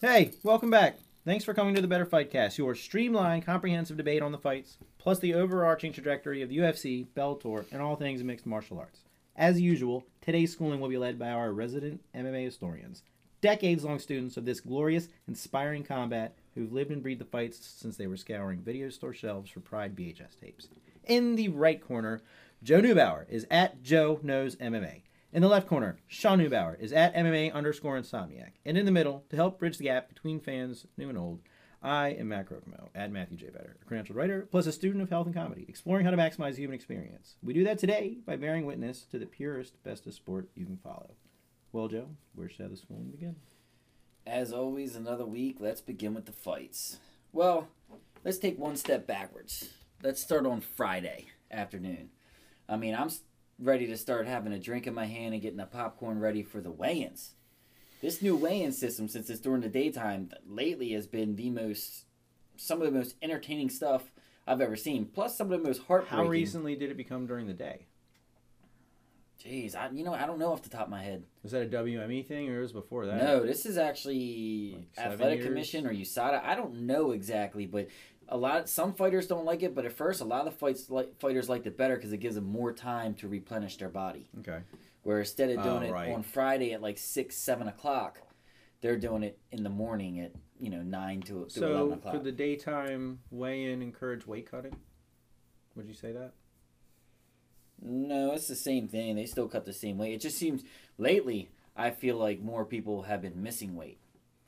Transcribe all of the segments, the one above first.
Hey, welcome back. Thanks for coming to the Better Fight Cast, your streamlined, comprehensive debate on the fights, plus the overarching trajectory of the UFC, Bellator, and all things mixed martial arts. As usual, today's schooling will be led by our resident MMA historians, decades long students of this glorious, inspiring combat who've lived and breathed the fights since they were scouring video store shelves for Pride VHS tapes. In the right corner, Joe Neubauer is at Joe Knows MMA. In the left corner, Sean Neubauer is at MMA underscore Insomniac. And in the middle, to help bridge the gap between fans new and old, I am Matt Crocomo, at Matthew J. Better, a credentialed writer, plus a student of health and comedy, exploring how to maximize human experience. We do that today by bearing witness to the purest, bestest sport you can follow. Well, Joe, where shall the schooling begin? As always, another week. Let's begin with the fights. Well, let's take one step backwards. Let's start on Friday afternoon. I mean, I'm ready to start having a drink in my hand and getting the popcorn ready for the weigh-ins. This new weigh-in system, since it's during the daytime, lately has been the most, some of the most entertaining stuff I've ever seen. Plus, some of the most heartbreaking. How recently did it become during the day? Jeez, I, you know, I don't know off the top of my head. Was that a WME thing or it was before that? No, this is actually Like Athletic years? Commission or USADA. I don't know exactly, but a lot some fighters don't like it. But at first, a lot of the fights like fighters liked it better because it gives them more time to replenish their body. Okay. Where instead of doing Oh, it on Friday at like six, seven o'clock, they're doing it in the morning at you know nine to, to eleven So o'clock. for the daytime weigh-in, encourage weight cutting. Would you say that? No, it's the same thing. They still cut the same weight. It just seems lately I feel like more people have been missing weight.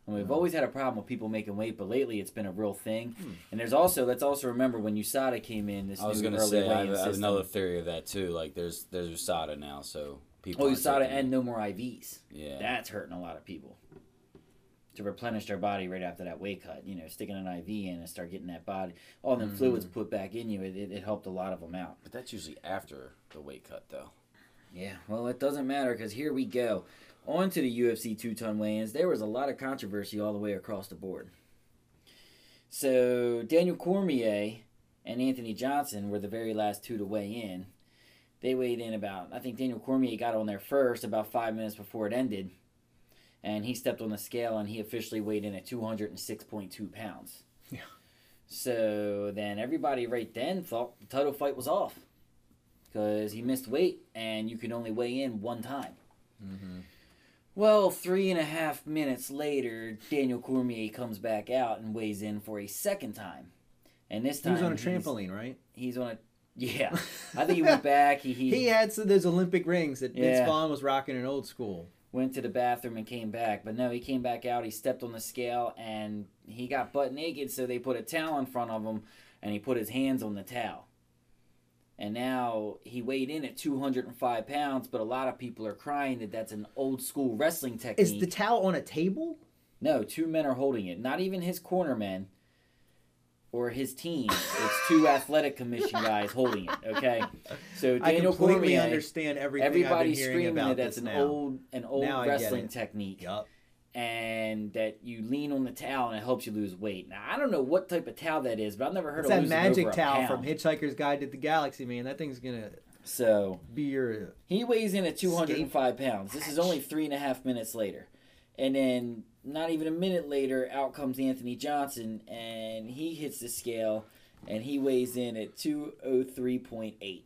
And we've Oh. always had a problem with people making weight, but lately it's been a real thing. Hmm. And there's also let's also remember when USADA came in, this I was gonna say I have, I have another theory of that too. Like there's there's USADA now, so people. Oh, USADA and no more IVs. yeah. That's hurting a lot of people. To replenish their body right after that weight cut, you know, sticking an IV in and start getting that body, all them Mhm. fluids put back in you, it, it, it helped a lot of them out. but that's usually after the weight cut, though. Yeah, well, it doesn't matter because here we go. On to the UFC two ton weigh ins. There was a lot of controversy all the way across the board. So, Daniel Cormier and Anthony Johnson were the very last two to weigh in. They weighed in about, I think Daniel Cormier got on there first about five minutes before it ended. And he stepped on the scale and he officially weighed in at 206.2 pounds. Yeah. So then everybody right then thought the title fight was off because he missed weight and you can only weigh in one time. Mm-hmm. Well, three and a half minutes later, Daniel Cormier comes back out and weighs in for a second time. And this He time was on a trampoline, right? He's on a yeah. I think he went back. He, he, He had some of those Olympic rings that Vince Yeah. Vaughn was rocking in old school. went to the bathroom and came back. But no, he came back out. He stepped on the scale and he got butt naked. So they put a towel in front of him and he put his hands on the towel. And now he weighed in at 205 pounds, but a lot of people are crying that that's an old school wrestling technique. Is the towel on a table? No, two men are holding it. Not even his corner men or his team. It's two athletic commission guys holding it. Okay, so I Daniel completely Cormier. understand everything Everybody's screaming about that that's an now. old an old Now wrestling technique, Yup. And that you lean on the towel and it helps you lose weight. Now I don't know what type of towel that is, but I've never heard It's of that magic towel from. Hitchhiker's Guide to the Galaxy, man. That thing's gonna So be your. He weighs in at 205 pounds. This is only three and a half minutes later. And then, not even a minute later, out comes Anthony Johnson, and he hits the scale, and he weighs in at 203.8.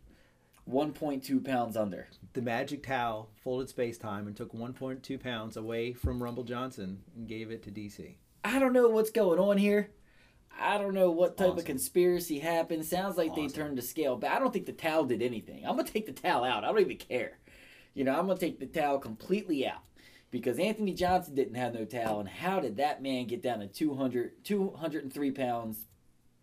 1.2 pounds under. The magic towel folded space time and took 1.2 pounds away from Rumble Johnson and gave it to DC. I don't know what's going on here. I don't know what type of conspiracy happened. Sounds like they turned the scale, but I don't think the towel did anything. I'm gonna take the towel out. I don't even care. You know, I'm gonna take the towel completely out because Anthony Johnson didn't have no towel. And how did that man get down to 200, 203 pounds?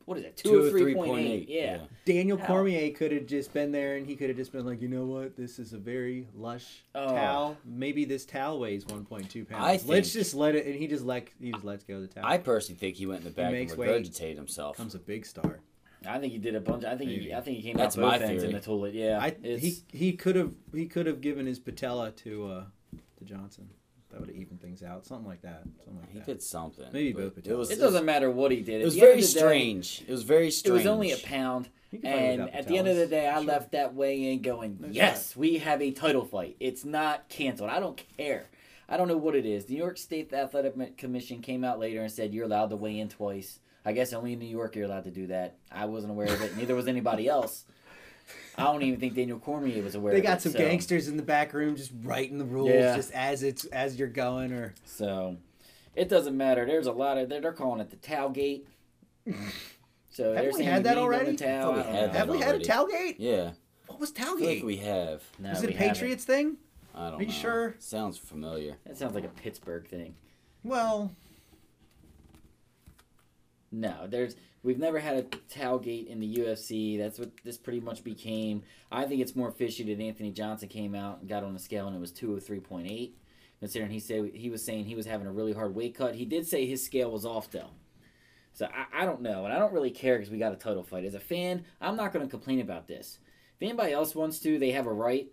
What is it? 203.8. Yeah. Daniel How? Cormier could have just been there and he could have just been like, you know what? This is a very lush Oh. towel. Maybe this towel weighs 1.2 pounds. I Let's just let it. And he just let he just lets go of the towel. I personally think he went in the back and makes weight. regurgitated himself. Becomes a big star. I think he did a bunch. I think he, I think he came That's out both my ends in the toilet. Yeah. I he he could have he could have given his patella to uh to Johnson. That would have evened things out. Something like that. Something like He that. did something. Maybe but both It was, it doesn't matter what he did. It was At the end very of the day- strange. It was very strange. It was only a pound. You can fight And without at the end of the day, I Sure. left that weigh in going, No yes, we have a title fight. It's not canceled. I don't care. I don't know what it is. The New York State Athletic Commission came out later and said you're allowed to weigh in twice. I guess only in New York you're allowed to do that. I wasn't aware of it. Neither was anybody else. I don't even think Daniel Cormier was aware. They of got it, some so- gangsters in the back room just writing the rules Yeah. just as it's as you're going or So it doesn't matter. There's a lot of they're, they're calling it the Tailgate. So Have we had that already? The towel. we had that have we had a already. tailgate? Yeah, What was I feel tailgate? like we have. No, was it we a haven't. Patriots thing? I don't know. Are you know. sure? Sounds familiar. That sounds like a Pittsburgh thing. Well, No, there's we've never had a tailgate in the UFC. That's what this pretty much became. I think it's more fishy that Anthony Johnson came out and got on the scale and it was two oh three point eight. Considering he said he was saying he was having a really hard weight cut. He did say his scale was off though. So I, I don't know, and I don't really care because we got a title fight. As a fan, I'm not going to complain about this. If anybody else wants to, they have a right.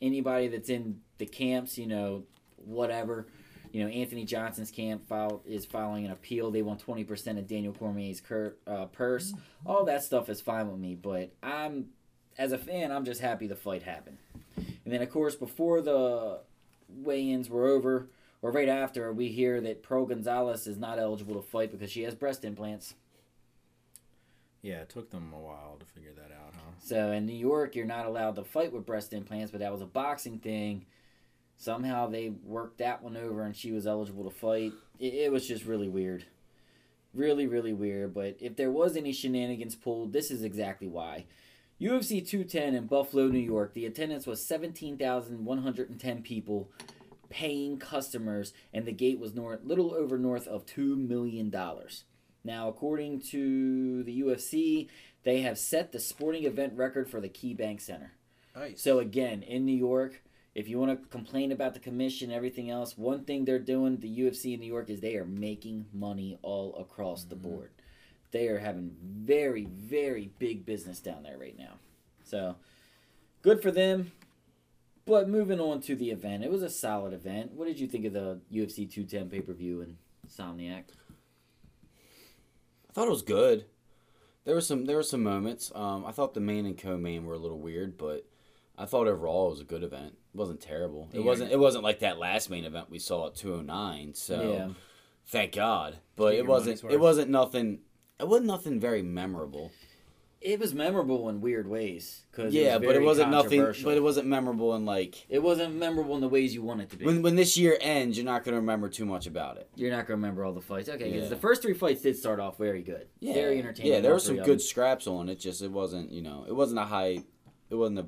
Anybody that's in the camps, you know, whatever. You know, Anthony Johnson's camp file is filing an appeal. They want twenty percent of Daniel Cormier's cur- uh, purse. All that stuff is fine with me, but I'm, as a fan, I'm just happy the fight happened. And then, of course, before the weigh-ins were over, or right after, we hear that Pearl Gonzalez is not eligible to fight because she has breast implants. Yeah, it took them a while to figure that out, huh? So in New York, you're not allowed to fight with breast implants, but that was a boxing thing. Somehow they worked that one over, and she was eligible to fight. It, it was just really weird, really, really weird. But if there was any shenanigans pulled, this is exactly why. UFC 210 in Buffalo, New York. The attendance was 17,110 people, paying customers, and the gate was north, little over north of two million dollars. Now, according to the UFC, they have set the sporting event record for the Key Bank Center. nice. So again, in New York, if you want to complain about the commission everything else, one thing they're doing, the UFC in New York, is they are making money all across the board. They are having very, very big business down there right now. So good for them. But moving on to the event, it was a solid event. What did you think of the UFC 210 pay per view and Somniac? I thought it was good. There were some there were some moments. Um, I thought the main and co-main were a little weird, but I thought overall it was a good event. Wasn't terrible. It wasn't it wasn't like that last main event we saw at 209. So Yeah. thank God. But Get it wasn't it wasn't nothing it wasn't nothing very memorable. It was memorable in weird ways. Cause Yeah, it but it wasn't nothing but it wasn't memorable in like It wasn't memorable in the ways you want it to be. when when this year ends, you're not going to remember too much about it. You're not gonna remember all the fights, okay? Because Yeah. the first three fights did start off very good, Yeah. very entertaining. Yeah, there were some good scraps on it. Just it wasn't, you know, it wasn't a high, it wasn't a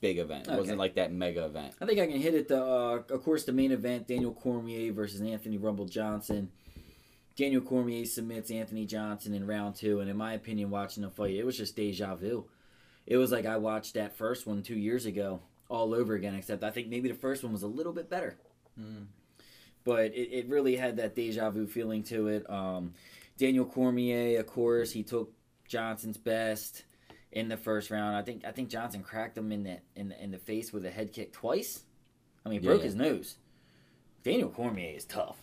big event. It Okay. wasn't like that mega event. I think I can hit it. The uh, of course the main event: Daniel Cormier versus Anthony Rumble Johnson. Daniel Cormier submits Anthony Johnson in round two, and in my opinion, watching the fight, it was just deja vu. It was like I watched that first one two years ago all over again, except I think maybe the first one was a little bit better. But it, it really had that deja vu feeling to it. Um, Daniel Cormier, of course, he took Johnson's best in the first round. I think I think Johnson cracked him in the in the, in the face with a head kick twice. I mean, broke Yeah. his nose. Daniel Cormier is tough.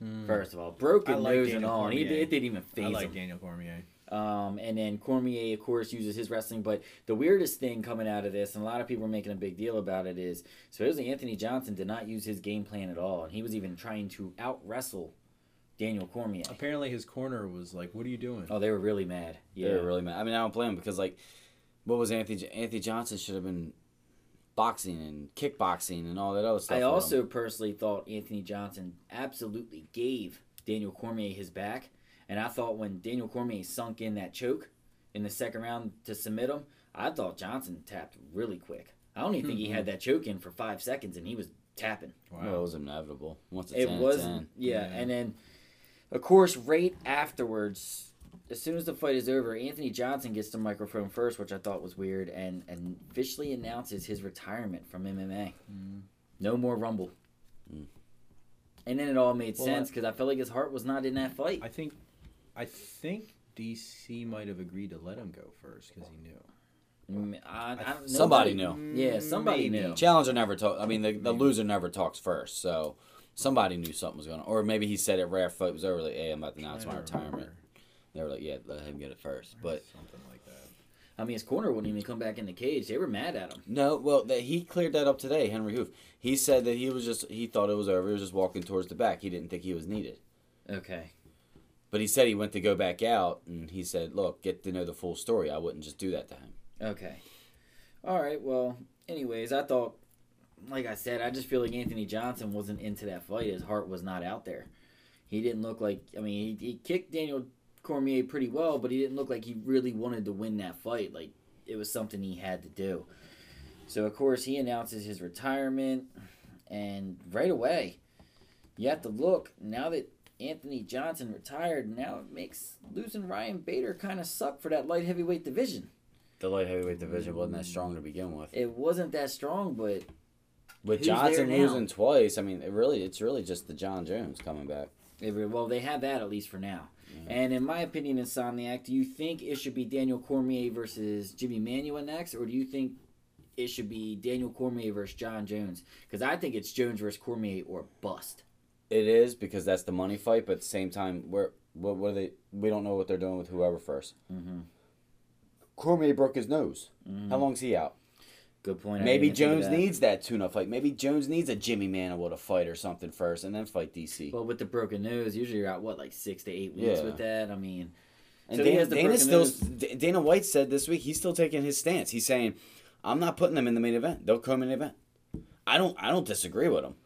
Hmm. First of all, broken I like nose and all, and he, it didn't even phase I phase like him. Daniel Cormier. Um, and then Cormier, of course, uses his wrestling. But the weirdest thing coming out of this, and a lot of people are making a big deal about it, is supposedly Anthony Johnson did not use his game plan at all, and he was even trying to out wrestle Daniel Cormier. Apparently, his corner was like, "What are you doing?" Oh, they were really mad. They Yeah, were really mad. I mean, I don't blame him because like, what was Anthony Anthony Johnson should have been boxing and kickboxing and all that other stuff. I with him. also personally thought Anthony Johnson absolutely gave Daniel Cormier his back, and I thought when Daniel Cormier sunk in that choke in the second round to submit him, I thought Johnson tapped really quick. I don't even think he Mm-hmm. had that choke in for five seconds, and he was tapping. Wow. Well, it was inevitable. Once it's It in, was, it's in. yeah. Yeah. And then, of course, right afterwards, as soon as the fight is over, Anthony Johnson gets the microphone first, which I thought was weird, and and officially announces his retirement from MMA. Mm. No more Rumble. Mm. And then it all made Well, sense because I felt like his heart was not in that fight. I think, I think DC might have agreed to let him go first because he knew. Mm, I, I, don't- Somebody knew. Yeah, somebody Maybe. knew. Challenger never talk. I mean, the, the loser never talks first. So somebody knew something was going on, or maybe he said it right after it was over. Like, "Hey, I'm about to announce my retirement." remember. They were like, "Yeah, let him get it first. But something like that. I mean, his corner wouldn't even come back in the cage. They were mad at him. No, well, that he cleared that up today. Henri Hooft. He said that he was just he thought it was over. He was just walking towards the back. He didn't think he was needed. Okay. But he said he went to go back out, and he said, "Look, get to know the full story. I wouldn't just do that to him." Okay. All right. Well, anyways, I thought, like I said, I just feel like Anthony Johnson wasn't into that fight. His heart was not out there. He didn't look like. I mean, he, he kicked Daniel Cormier pretty well, but he didn't look like he really wanted to win that fight. Like it was something he had to do. So of course he announces his retirement, and right away, you have to look now that Anthony Johnson retired. Now it makes losing Ryan Bader kind of suck for that light heavyweight division. The light heavyweight division wasn't that strong to begin with. It wasn't that strong, but With Johnson losing twice, I mean, it really, it's really just the John Jones coming back. Well, they have that at least for now. Yeah. And in my opinion, Insomniac, do you think it should be Daniel Cormier versus Jimmy Manuwa next, or do you think it should be Daniel Cormier versus John Jones? Because I think it's Jones versus Cormier or bust. It is because that's the money fight, but at the same time, we're what, what are they? We don't know what they're doing with whoever 1st Mm-hmm. Cormier broke his nose. How long's he out? Good point. I Maybe didn't think of Jones that. needs that tune-up fight. Maybe Jones needs a Jimmy Manimal to fight or something first, and then fight DC. Well, with the broken nose, usually you're out what like six to eight weeks Yeah. with that. I mean, And So Dana, Dana's still Dana White said this week he's still taking his stance. He's saying, "I'm not putting them in the main event. They'll come in the event." I don't. I don't disagree with him.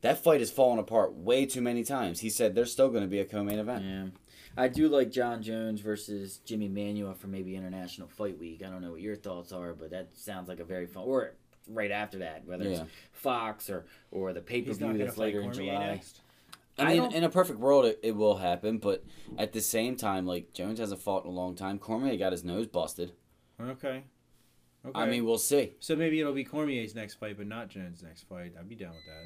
That fight has fallen apart way too many times. He said there's still going to be a co-main event. yeah, I do like John Jones versus Jimmy Manuwa for maybe International Fight Week. I don't know what your thoughts are, but that sounds like a very fun. Or right after that, whether Yeah. it's Fox or or the pay per He's view that's later in July. next. I I mean, don't- in a perfect world, it, it will happen, but at the same time, like Jones hasn't fought in a long time. Cormier got his nose busted. Okay. Okay. I mean, we'll see. so maybe it'll be Cormier's next fight, but not Jones' next fight. I'd be down with that.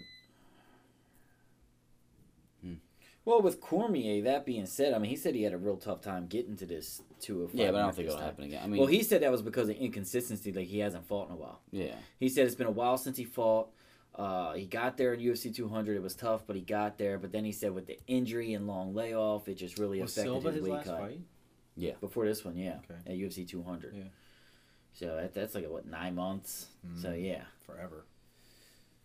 Well, with Cormier, that being said, I mean, he said he had a real tough time getting to this two of Yeah, but I don't think it'll happen again. I mean, well, he said that was because of inconsistency, like he hasn't fought in a while. yeah, He said it's been a while since he fought. Uh, he got there in UFC 200. It was tough, but he got there. But then he said with the injury and long layoff, it just really Was affected Silva his his weight last cut. fight? Yeah. Before this one, yeah, Okay. at UFC 200. Yeah. So that, that's like what nine months. So Mm. yeah. Forever.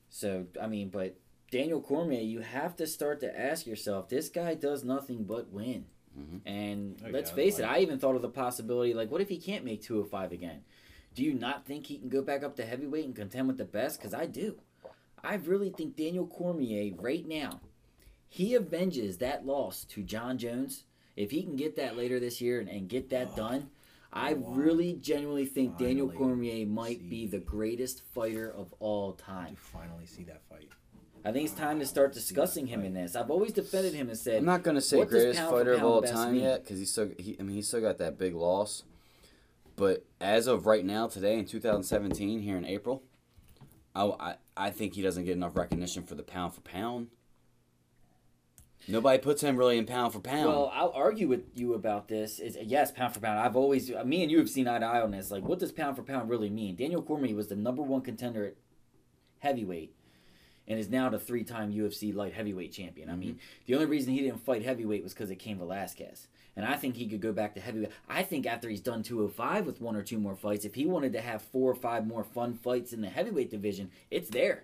So I mean, but Daniel Cormier, you have to start to ask yourself: this guy does nothing but win. Mhm. And Oh, let's yeah, face it, like- I even thought of the possibility: like, what if he can't make 205 again? Do you not think he can go back up to heavyweight and contend with the best? Because I do. I really think Daniel Cormier right now, he avenges that loss to John Jones. If he can get that later this year and, and get that done, I really genuinely think Daniel Cormier might be the greatest fighter of all time. To finally see that fight. I think it's time to start discussing him in this. I've always defended him and said, I'm not gonna say what does greatest fighter of all time mean? yet because he's still. He, I mean, he's still got that big loss. But as of right now, today in 2017, here in April, I, I, I think he doesn't get enough recognition for the pound for pound. Nobody puts him really in pound for pound. Well, I'll argue with you about this. Is yes, pound for pound. I've always, me and you have seen eye to eye on this. Like, what does pound for pound really mean? Daniel Cormier was the number one contender at heavyweight, and is now the three-time UFC light heavyweight champion. I mm-hmm. mean, the only reason he didn't fight heavyweight was because of Cain Velasquez. And I think he could go back to heavyweight. I think after he's done 205 with one or two more fights, if he wanted to have four or five more fun fights in the heavyweight division, it's there.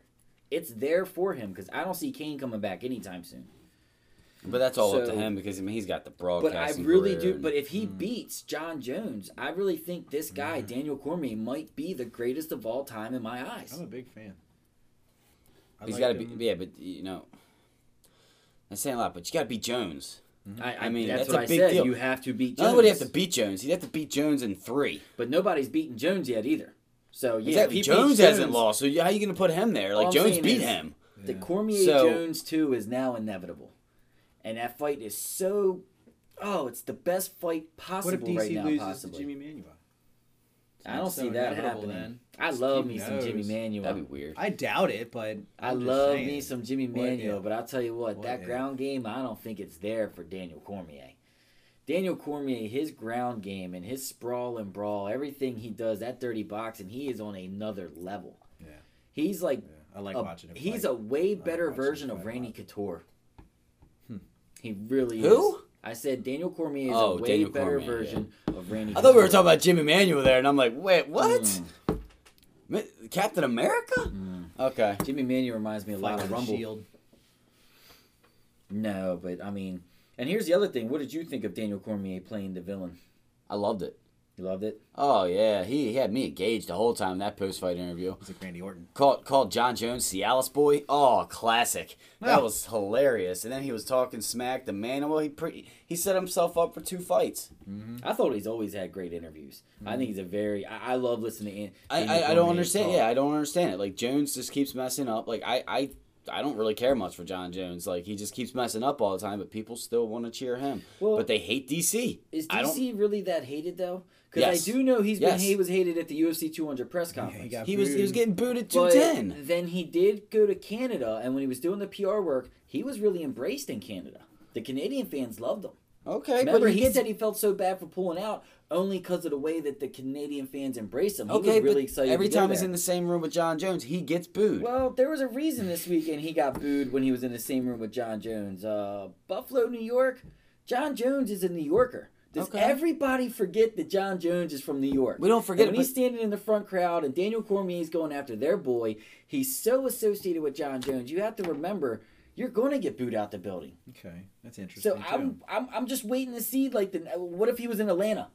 It's there for him because I don't see Cain coming back anytime soon. but that's all up to him because I mean he's got the But I really do. and- But if he mm. beats John Jones, I really think this guy, mm-hmm. Daniel Cormier, might be the greatest of all time in my eyes. I'm a big fan. I he's liked got to be. Yeah, but you know, that's saying a lot. But you got to beat Jones. Mm-hmm. I, I I mean, that's, that's what a I big said. deal. You have to beat Not Jones. only have to beat Jones, he'd have to beat Jones in three. but nobody's beaten Jones yet either. So yeah, Exactly. he beats Jones hasn't lost, so how are you going to put him there? Like I'm Jones beat is- him. The Yeah. Cormier So- Jones two is now inevitable, and that fight is so. Oh, it's the best fight possible What possible if DC right now. loses Possibly, to Jimmy Manuwa? I don't It's see so that happening. then. I Just love keep me some. Jimmy Manuwa. That'd be weird. I doubt it, but I I'm just love saying. me some Jimmy Manuwa, but I'll tell you what, What that if? ground game, I don't think it's there for Daniel Cormier. Daniel Cormier, his ground game and his sprawl and brawl, everything he does, that dirty boxing, he is on another level. Yeah. He's like, Yeah, I like a, watching him. he's fight. a way better watching version of fight a Couture. Hmm. He really is. Who? I said Daniel Cormier is Oh, a way Daniel better Cormier, version of Randy. I thought we were talking about Jimmy Manuwa there, and I'm like, wait, what? Mm. Captain America? Mm. Okay. Jimmy Manuel reminds me a lot of with a Rumble. shield. No, but I mean, and here's the other thing. What did you think of Daniel Cormier playing the villain? I loved it. You loved it. Oh yeah, he, he had me engaged the whole time in that post fight interview. It's like Randy Orton. Called called John Jones Cialis boy. Oh, classic. That Oh. was hilarious. And then he was talking smack to Manuwa. He pretty he set himself up for two fights. Mm-hmm. I thought he's always had great interviews. I think he's a very. I, I love listening to. An- I, I, I don't understand. talk. Yeah, I don't understand it. Like Jones just keeps messing up. Like I, I I don't really care much for John Jones. Like he just keeps messing up all the time, but people still want to cheer him. Well, but they hate DC. Is I don't. DC really that hated though? Because Yes. I do know he's been Yes. he was hated at the UFC 200 press Yeah, conference. he got He was he was getting booed at two but ten. then he did go to Canada, and when he was doing the PR work, he was really embraced in Canada. The Canadian fans loved him. Okay, Remember, but he, said he felt so bad for pulling out only because of the way that the Canadian fans embraced him. He okay. was really but excited. every time he's in the same room with John Jones, he gets booed. Well, there was a reason this weekend he got booed when he was in the same room with John Jones. Uh, Buffalo, New York. John Jones is a New Yorker. Does Okay. everybody forget that John Jones is from New York? we don't forget And when he's standing in the front crowd and Daniel Cormier Cormier's going after their boy, he's so associated with John Jones. You have to remember, you're going to get booed out the building. Okay, that's interesting. So too. I'm, I'm I'm just waiting to see like the what if he was in Atlanta?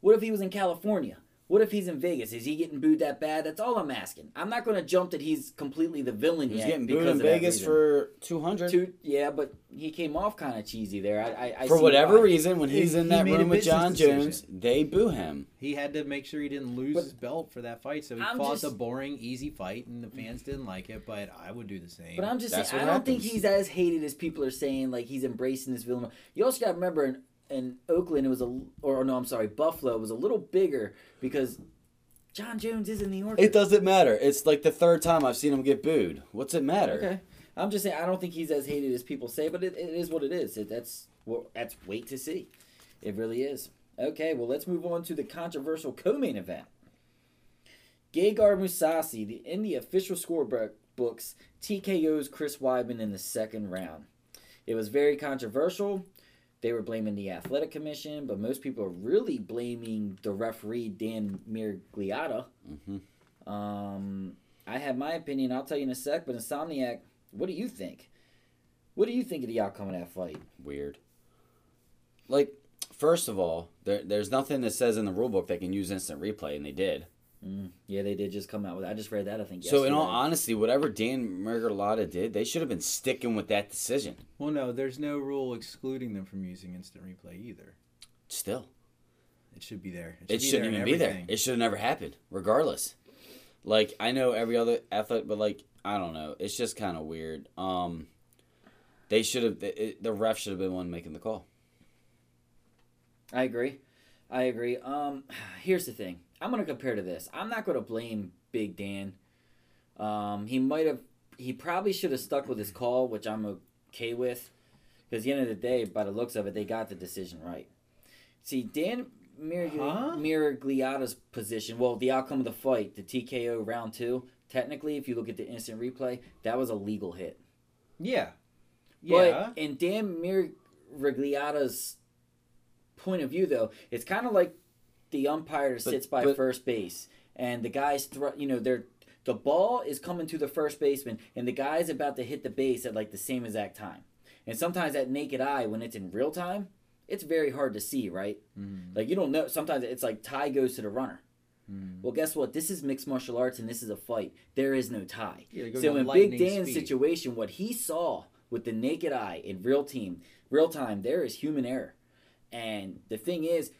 What if he was in California? What if he's in Vegas? Is he getting booed that bad? That's all I'm asking. I'm not going to jump that he's completely the villain he was yet. getting booed in of Vegas for two hundred. Two, yeah, but he came off kind of cheesy there. I, I, I For see whatever why. reason, when he's He- in he that made room with John decision. Jones, they boo him. He had to make sure he didn't lose But- his belt for that fight, so he I'm fought just- the boring, easy fight, and the fans didn't like it. But I would do the same. But I'm just That's saying, I don't think he's as hated as people are saying. Like he's embracing this villain. You also got to remember in, Oakland, it was a, or no, I'm sorry, Buffalo was a little bigger because John Jones is in New York. It doesn't matter. It's like the third time I've seen him get booed. What's it matter? Okay. I'm just saying I don't think he's as hated as people say, but it, it is what it is. It, that's well, that's wait to see. It really is. Okay, well let's move on to the controversial co-main event. Gegard Mousasi, the in the official scorebook books, TKO's Chris Weidman in the second round. It was very controversial. They were blaming the athletic commission, but most people are really blaming the referee Dan Miragliotta. hmm Um, I have my opinion. I'll tell you in a sec. But Insomniac, what do you think? What do you think of the outcome of that fight? Weird. Like, first of all, there, there's nothing that says in the rule book they can use instant replay, and they did. Mm, yeah, they did just come out with. I just read that. I think. So, in all honesty, whatever Dan Miragliotta did, they should have been sticking with that decision. well, no, there's no rule excluding them from using instant replay either. Still, It should be there. it should be shouldn't there even in be there. It should have never happened, regardless. Like, I know every other athlete, but like, I don't know. It's just kind of weird. Um, they should have. The, the ref should have been one making the call. I agree. I agree. Um, here's the thing. I'm gonna compare to this. I'm not gonna blame Big Dan. Um, he might have. He probably should have stuck with his call, which I'm okay with. Because at the end of the day, by the looks of it, they got the decision right. See, Dan Mir- Huh? Position, well, the outcome of the fight, the TKO round two, technically, if you look at the instant replay, that was a legal hit. Yeah. Yeah. But in Dan Miragliotta's point of view, though, it's kind of like the umpire But- sits by but- first base, and the guys throw. You know, they're the ball is coming to the first baseman, and the guy's about to hit the base at like the same exact time. And sometimes that naked eye, when it's in real time, it's very hard to see, right? Mm. Like you don't know. Sometimes it's like tie goes to the runner. Mm. Well, guess what? This is mixed martial arts, and this is a fight. There is no tie. Yeah, So in Big Dan's speed. situation, what he saw with the naked eye in real team, real time, there is human error. And the thing is,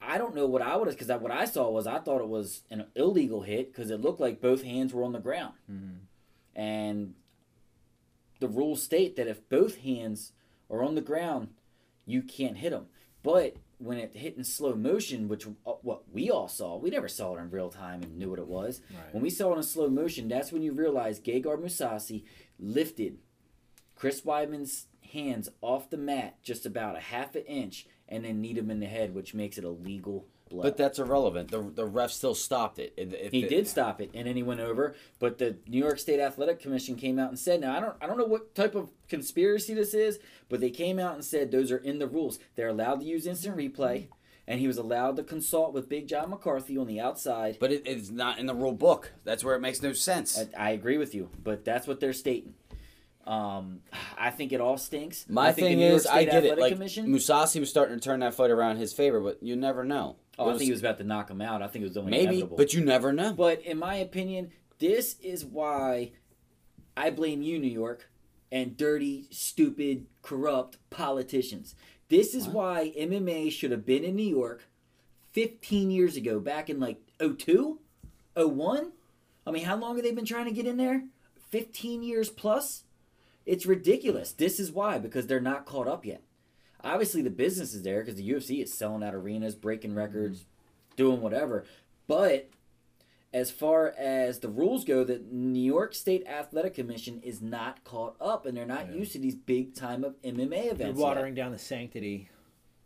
I don't know what I would have because what I saw was I thought it was an illegal hit because it looked like both hands were on the ground, Mhm. and the rules state that if both hands are on the ground, you can't hit them. But when it hit in slow motion, which uh, what we all saw, we never saw it in real time and knew what it was. Right. When we saw it in slow motion, that's when you realize Gegard Mousasi lifted Chris Weidman's hands off the mat just about a half an inch and then kneed him in the head, which makes it a legal blow. But that's irrelevant. The the ref still stopped it. If- if he it- did stop it, and then he went over. But the New York State Athletic Commission came out and said, "Now I don't, I don't know what type of conspiracy this is, but they came out and said those are in the rules. They're allowed to use instant replay, and he was allowed to consult with Big John McCarthy on the outside. But it, it's not in the rule book. That's where it makes no sense. I, I agree with you, but that's what they're stating. Um, I think it all stinks. My I thing is, I get it. Like Commission. Mousasi was starting to turn that fight around in his favor, but you never know. oh, It I think he was about to knock him out. I think it was only maybe, inevitable. but you never know. But in my opinion, this is why I blame you, New York, and dirty, stupid, corrupt politicians. This is why MMA should have been in New York 15 years ago, back in like 02, 01. I mean, how long have they been trying to get in there? 15 years plus? It's ridiculous. This is why, because they're not caught up yet. Obviously, the business is there because the UFC is selling out arenas, breaking mm-hmm. records, doing whatever. But as far as the rules go, the New York State Athletic Commission is not caught up, and they're not Yeah. used to these big time of MMA events. They're events. yet. watering down the sanctity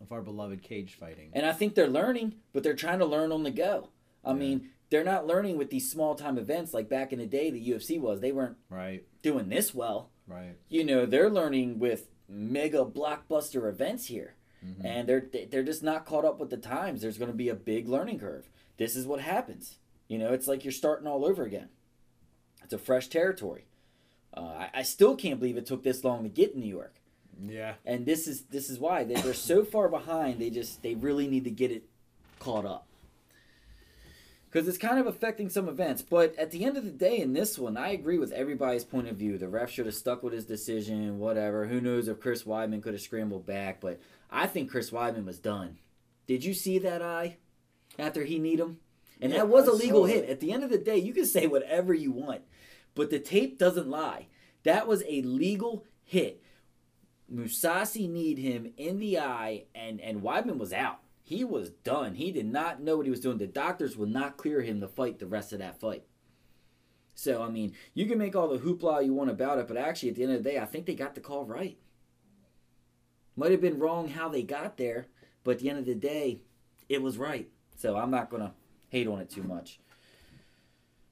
of our beloved cage fighting. And I think they're learning, but they're trying to learn on the go. I Yeah. mean, they're not learning with these small time events like back in the day the UFC was. They weren't Right, doing this well. Right. You know, they're learning with mega blockbuster events here. Mhm. And they're they're just not caught up with the times. There's going to be a big learning curve. This is what happens. You know, it's like you're starting all over again. It's a fresh territory. Uh, I, I still can't believe it took this long to get in New York Yeah. and this is this is why they, they're so far behind they just they really need to get it caught up because it's kind of affecting some events but at the end of the day in this one i agree with everybody's point of view. The ref should have stuck with his decision whatever. Who knows if chris weidman could have scrambled back but i think chris weidman was done. Did you see that eye after he need him? And Yeah, that was a legal hit. at the end of the day you can say whatever you want but the tape doesn't lie. That was a legal hit. Mousasi need him in the eye, and and Weidman was out. He was done. He did not know what he was doing. The doctors would not clear him to fight the rest of that fight. So I mean, you can make all the hoopla you want about it, but actually, at the end of the day, I think they got the call right. Might have been wrong how they got there, but at the end of the day, it was right. So I'm not gonna hate on it too much.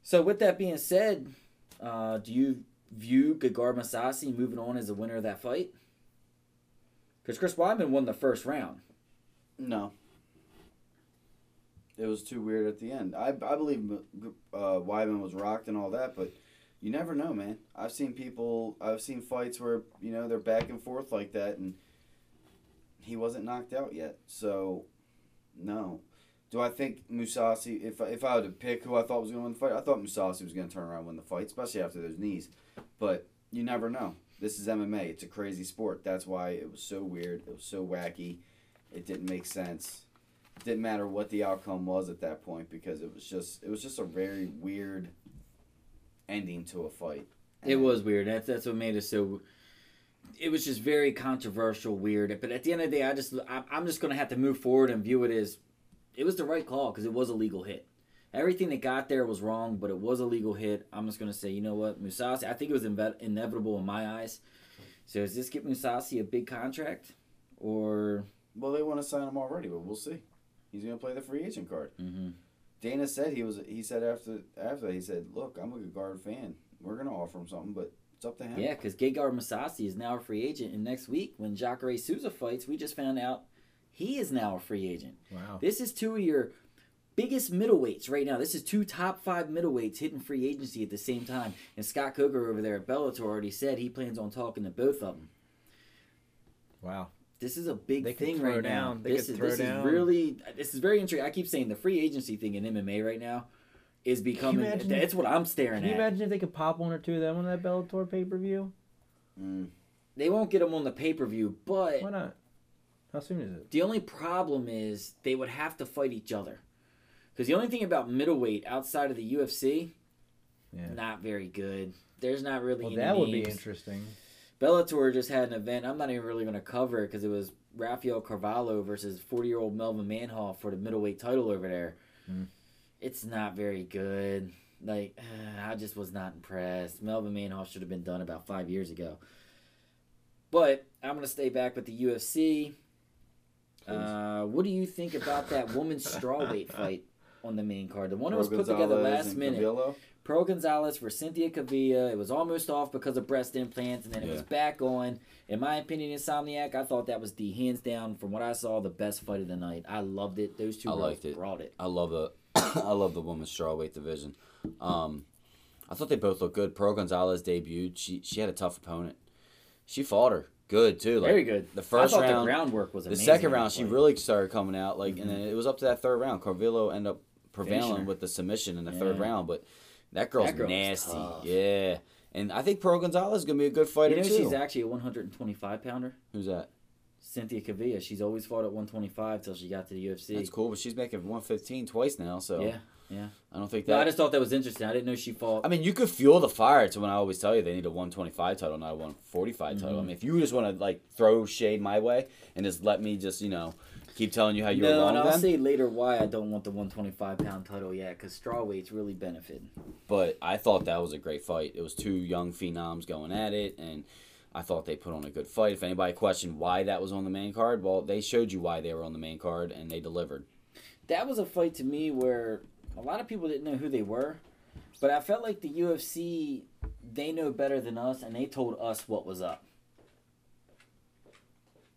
So with that being said, uh, do you view Gegard Mousasi moving on as the winner of that fight? Because Chris Weidman won the first round. No. It was too weird at the end. I, I believe uh, Weidman was rocked and all that, but you never know, man. I've seen people, I've seen fights where, you know, they're back and forth like that, and he wasn't knocked out yet. So, no. Do I think Mousasi, if, if I had to pick who I thought was going to win the fight, I thought Mousasi was going to turn around and win the fight, especially after those knees. But you never know. This is MMA. It's a crazy sport. That's why it was so weird. It was so wacky. It didn't make sense. Didn't matter what the outcome was at that point because it was just it was just a very weird ending to a fight. It was weird. That's that's what made it so. It was just very controversial, weird. But at the end of the day, I just I- I'm just gonna have to move forward and view it as it was the right call because it was a legal hit. Everything that got there was wrong, but it was a legal hit. I'm just gonna say, you know what, Mousasi. I think it was inve- inevitable in my eyes. So does this get Mousasi a big contract, or? Well, they want to sign him already, but we'll see. He's gonna play the free agent card. Mm-hmm. Dana said he was. He said after after that, he said, "Look, I'm a good guard fan. We're gonna offer him something, but it's up to him." Yeah, because Gegard Mousasi is now a free agent, and next week when Jacare Souza fights, we just found out he is now a free agent. Wow. This is two of your biggest middleweights right now. This is two top five middleweights hitting free agency at the same time. And Scott Coker over there at Bellator already said he plans on talking to both of them. Wow. This is a big They thing right now. They This is this down. is really this is very interesting. I keep saying the free agency thing in MMA right now is becoming. That's what I'm staring at. Can you imagine if they could pop one or two of them on that Bellator pay per view? Mm. They won't get them on the pay per view, but Why not? How soon is it? The only problem is they would have to fight each other. Because the only thing about middleweight outside of the UFC, Yeah. not very good. There's not really Well, that would be interesting. Bellator just had an event. I'm not even really going to cover it because it was Rafael Carvalho versus 40 year old Melvin Manhoef for the middleweight title over there. Hmm. It's not very good. Like, I just was not impressed. Melvin Manhoef should have been done about five years ago. But I'm going to stay back with the UFC. Uh, what do you think about that women's strawweight fight on the main card? The one that was put together last minute. Pearl Gonzalez for Cynthia Calvillo. It was almost off because of breast implants, and then it was back on. In my opinion, Insomniac, I thought that was the hands down, from what I saw, the best fight of the night. I loved it. Those two I liked it. brought it. I love the I love the women's strawweight division. Um, I thought they both looked good. Pearl Gonzalez debuted. She she had a tough opponent. She fought her good too. Like, Very good. The first round, the groundwork was the second round, she really started coming out. Like, and then it was up to that third round. Calvillo ended up prevailing with the submission in the third round, but that girl's That nasty. tough. Yeah, and I think Pearl Gonzalez is gonna be a good fighter You know, too. she's actually a 125 pounder. Who's that? Cynthia Calvillo. She's always fought at 125 till she got to the UFC. That's cool, but she's making one fifteen twice now. So Yeah, yeah. I don't think No, that. I just thought that was interesting. I didn't know she fought. I mean, you could fuel the fire. It's when I always tell you they need a 125 title, not a 145 title. Mm-hmm. I mean, if you just want to like throw shade my way and just let me just you know keep telling you how you're no, wrong, and I'll then. say later why I don't want the 125 pound title yet, because strawweight's really benefited. But I thought that was a great fight. It was two young phenoms going at it, and I thought they put on a good fight. If anybody questioned why that was on the main card, well, they showed you why they were on the main card, and they delivered. That was a fight to me where a lot of people didn't know who they were, but I felt like the UFC they know better than us, and they told us what was up.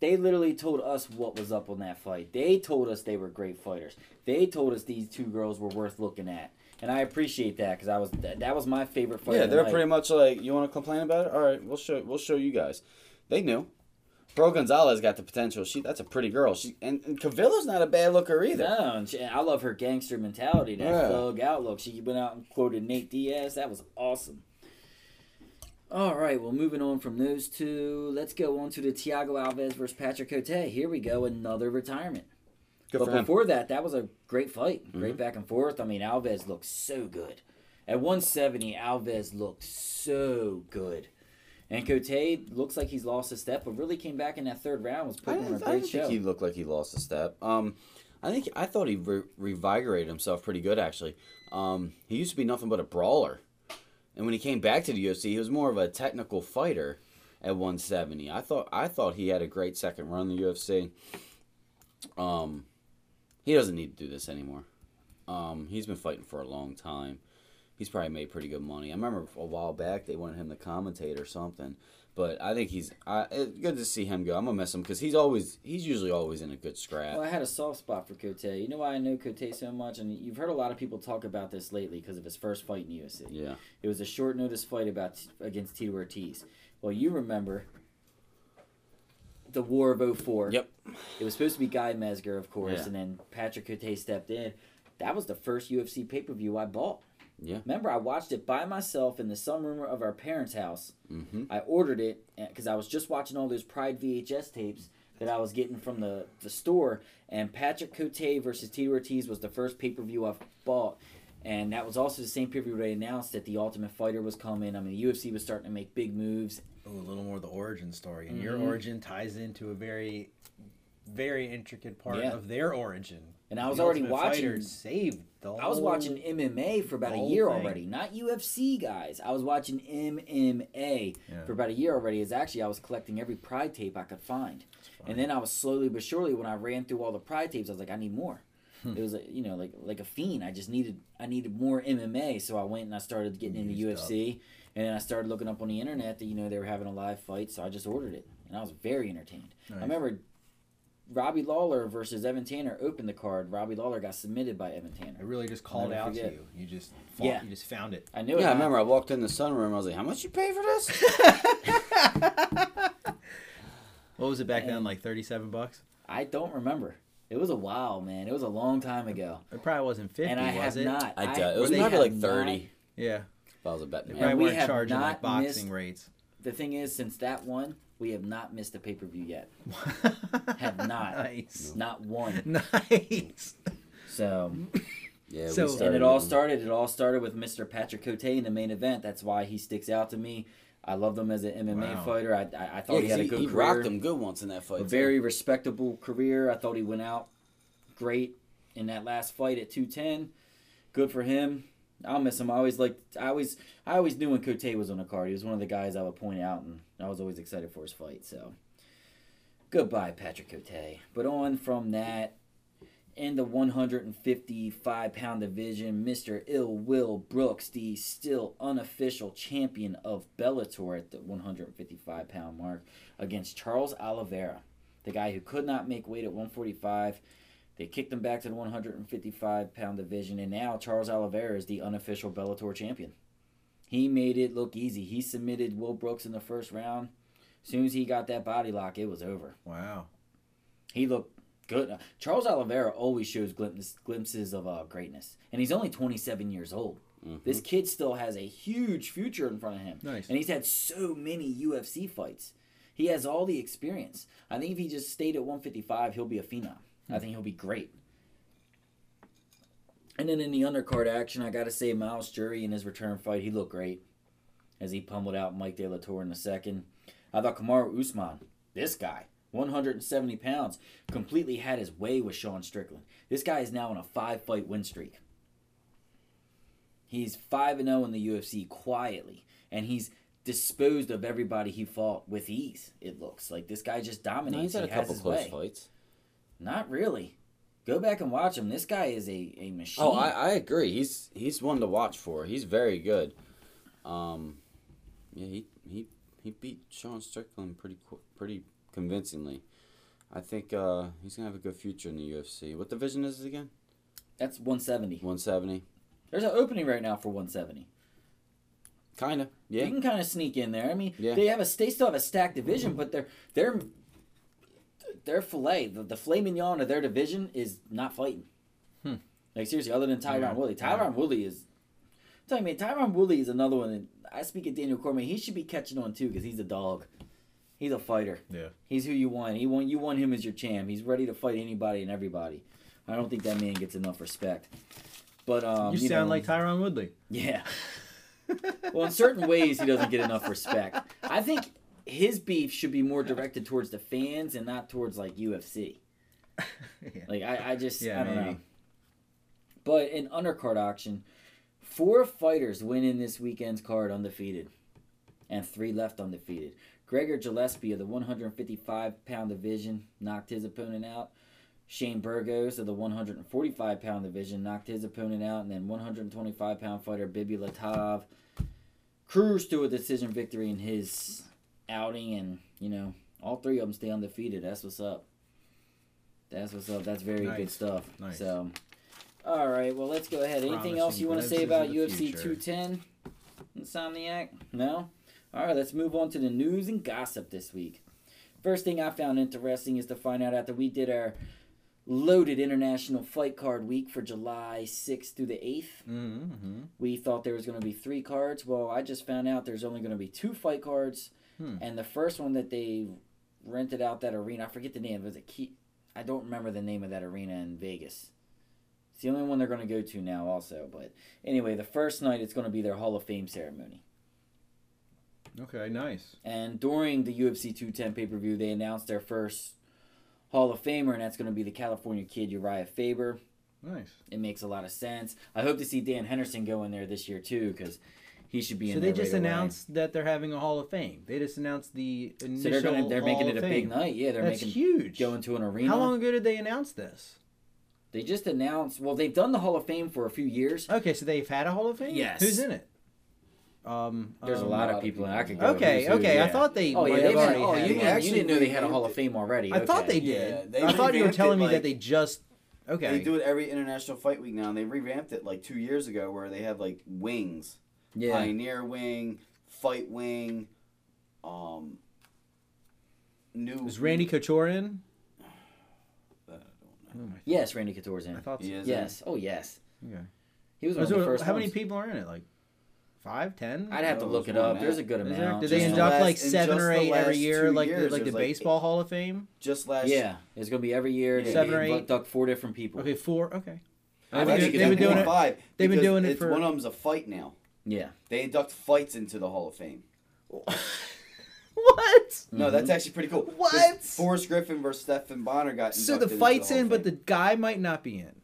They literally told us what was up on that fight. They told us they were great fighters. They told us these two girls were worth looking at, and I appreciate that because I was that, that was my favorite fight. yeah, they're pretty much like, you want to complain about it? All right, we'll show we'll show you guys. They knew. Pearl Gonzalez got the potential. She that's a pretty girl. She and, and Calvillo's not a bad looker either. No, and she, I love her gangster mentality, that Yeah. thug outlook. She went out and quoted Nate Diaz. That was awesome. All right, well, moving on from those two, let's go on to the Thiago Alves versus Patrick Cote. Here we go, another retirement. Good but for him. before that, that was a great fight. Great back and forth. I mean, Alves looked so good. At 170, Alves looked so good. And Cote looks like he's lost a step, but really came back in that third round. Was putting on a great show. think he looked like he lost a step. Um, I think I thought he re- revigorated himself pretty good actually. Um, he used to be nothing but a brawler, and when he came back to the UFC, he was more of a technical fighter at 170. I thought I thought he had a great second run in the UFC. Um, he doesn't need to do this anymore. Um, he's been fighting for a long time. He's probably made pretty good money. I remember a while back they wanted him to commentate or something. But I think he's I, it's good to see him go. I'm gonna miss him because he's always he's usually always in a good scrap. Well, I had a soft spot for Cote. You know why I know Cote so much, and you've heard a lot of people talk about this lately because of his first fight in UFC. Yeah, It was a short notice fight about against Tito Ortiz. Well, you remember the War of 04. Yep. It was supposed to be Guy Mezger, of course, Yeah. and then Patrick Cote stepped in. That was the first UFC pay per view I bought. Yeah. Remember, I watched it by myself in the sunroom of our parents' house. Mm-hmm. I ordered it because I was just watching all those Pride VHS tapes that I was getting from the, the store. And Patrick Cote versus Tito Ortiz was the first pay per view I bought. And that was also the same pay per view they announced that the Ultimate Fighter was coming. I mean, the UFC was starting to make big moves. Oh, a little more of the origin story, and your Mhm. origin ties into a very, very intricate part Yeah. of their origin. And I was The already Ultimate watching. Saved the I was watching MMA for about a year thing. already. Not UFC, guys. I was watching MMA Yeah. for about a year already. Is actually I was collecting every Pride tape I could find. And then I was slowly but surely when I ran through all the Pride tapes, I was like, I need more. Hmm. It was like, you know like like a fiend. I just needed I needed more MMA, so I went and I started getting into Used up. UFC, and then I started looking up on the internet that you know they were having a live fight, so I just ordered it, and I was very entertained. I remember Robbie Lawler versus Evan Tanner opened the card. Robbie Lawler got submitted by Evan Tanner. It really just called out forget. to you. You just fought, Yeah. you just found it. I knew it. Yeah, I remember I walked in the sunroom. I was like, "How much you pay for this?" What was it back then? Like thirty-seven bucks. I don't remember. It was a while, man. It was a long time ago. It probably wasn't fifty, and I was have it? not. I doubt it was we probably have like not- thirty. Yeah, If I was a betting they man. probably we weren't have charging like boxing missed- rates. the thing is, since that one, we have not missed a pay per view yet. Have not. Nice. Not one. Nice. So, Yeah, So- we And it all started. It all started with Mr. Patrick Cote in the main event. That's why he sticks out to me. I loved him as an MMA Wow. fighter. I, I, I thought Yeah, he had a he, good he career. rocked them good once in that fight. a too. very respectable career. I thought he went out great in that last fight at 210. Good for him. I'll miss him. I always like I always I always knew when Cote was on the card. He was one of the guys I would point out and I was always excited for his fight. So Goodbye, Patrick Cote. But on from that, in the 155 pound division, Mr. Ill Will Brooks, the still unofficial champion of Bellator at the 155 pound mark, against Charles Oliveira, the guy who could not make weight at 145. They kicked him back to the 155 pound division, and now Charles Oliveira is the unofficial Bellator champion. He made it look easy. He submitted Will Brooks in the first round. As soon as he got that body lock, it was over. Wow. He looked good. Charles Oliveira always shows glimpses, glimpses of uh, greatness, and he's only 27 years old. Mhm. This kid still has a huge future in front of him, Nice. and he's had so many UFC fights. He has all the experience. I think if he just stayed at 155, he'll be a phenom. I think he'll be great. And then in the undercard action, I got to say Myles Jury in his return fight, he looked great as he pummeled out Mike De La Torre in the second. I thought Kamaru Usman, this guy, 170 pounds, completely had his way with Sean Strickland. This guy is now on a five fight win streak. He's 5 and 0 in the UFC quietly, and he's disposed of everybody he fought with ease. It looks like this guy just No, dominates. he's had a he has couple close way. fights. Not really. Go back and watch him. This guy is a, a machine. Oh, I, I agree. He's he's one to watch for. He's very good. Um, yeah, he he he beat Sean Strickland pretty pretty convincingly. I think uh, he's gonna have a good future in the UFC. What division is it again? That's 170. One seventy. There's an opening right now for 170. Kinda. Yeah. You can kind of sneak in there. I mean, Yeah. they have a they still have a stacked division, but their their their fillet, the, the filet mignon of their division is not fighting. Hmm. Like seriously, other than Tyron Yeah. Woodley, Tyron Woodley is. I'm telling you, Tyron Woodley is another one. That I speak of Daniel Cormier. He should be catching on too because he's a dog. He's a fighter. Yeah. He's who you want. He want you want him as your champ. He's ready to fight anybody and everybody. I don't think that man gets enough respect. But um, you sound know, like Tyron Woodley. yeah. well, in certain ways, he doesn't get enough respect. I think his beef should be more directed towards the fans and not towards like UFC. Yeah. Like I, I just Yeah, I don't maybe. know. But in undercard auction, four fighters win in this weekend's card undefeated, and three left undefeated. Gregor Gillespie of the 155 pound division knocked his opponent out. Shane Burgos of the 145 pound division knocked his opponent out, and then 125 pound fighter Bibulatov cruised to a decision victory in his outing, and you know all three of them stay undefeated. That's what's up. That's what's up. That's very good stuff. Nice. So, all right. Well, let's go ahead. Anything else you want to say about UFC future. 210? Insomniac? No? All right, let's move on to the news and gossip this week. First thing I found interesting is to find out after we did our loaded international fight card week for July 6th through the 8th, Mm-hmm. we thought there was going to be three cards. Well, I just found out there's only going to be two fight cards. Hmm. And the first one that they rented out that arena, I forget the name. Was it Key? I don't remember the name of that arena in Vegas. It's the only one they're going to go to now, also. But anyway, the first night it's going to be their Hall of Fame ceremony. Okay, nice. And during the UFC 210 pay per view, they announced their first Hall of Famer, and that's going to be the California kid Uriah Faber. Nice. It makes a lot of sense. I hope to see Dan Henderson go in there this year too, because he should be in So there. they just right away. announced that they're having a Hall of Fame. They just announced the initial So they're gonna they're making Hall it a of big night. Yeah, they're That's making huge. going to an arena. How long ago did they announce this? They just announced. Well, they've done the Hall of Fame for a few years. Okay, so they've had a Hall of Fame. Yes. Who's in it? Um, There's a um, lot lot of of people, and people. I could go. Okay, who's who, okay. I thought they. Oh yeah, they had, already oh, had you, one. didn't- you actually didn't know they had a Hall of. Fame already. I thought Okay. they Yeah, did. they I thought you were telling it me that they just. Okay. They do it every international fight week now, and they revamped it like two years ago, where they have like wings, Yeah. pioneer wing, fight wing, um, new. Was Randy Couture in? I don't know. Yes, Randy Couture's in. I thought so. He is Yes. Oh yes. Okay. He was one of the first how many people are in it? Like five, ten? I'd have to look it it was more up. than There's a good Is there- amount. Did they Just the induct like seven or eight every year, two like the like the like, baseball Hall of Fame? Just last. Yeah, it's gonna be every year. They Seven or eight? induct four different people. Okay, four. Okay. I've They've been, they've been doing it. five. they've been doing it it's, for- One of them's a fight now. Yeah. They induct fights into the Hall of Fame. what? No, that's mm-hmm. actually pretty cool. What? Forrest Griffin versus Stephan Bonnar got So the fight's Hall of in, but the guy might not be in,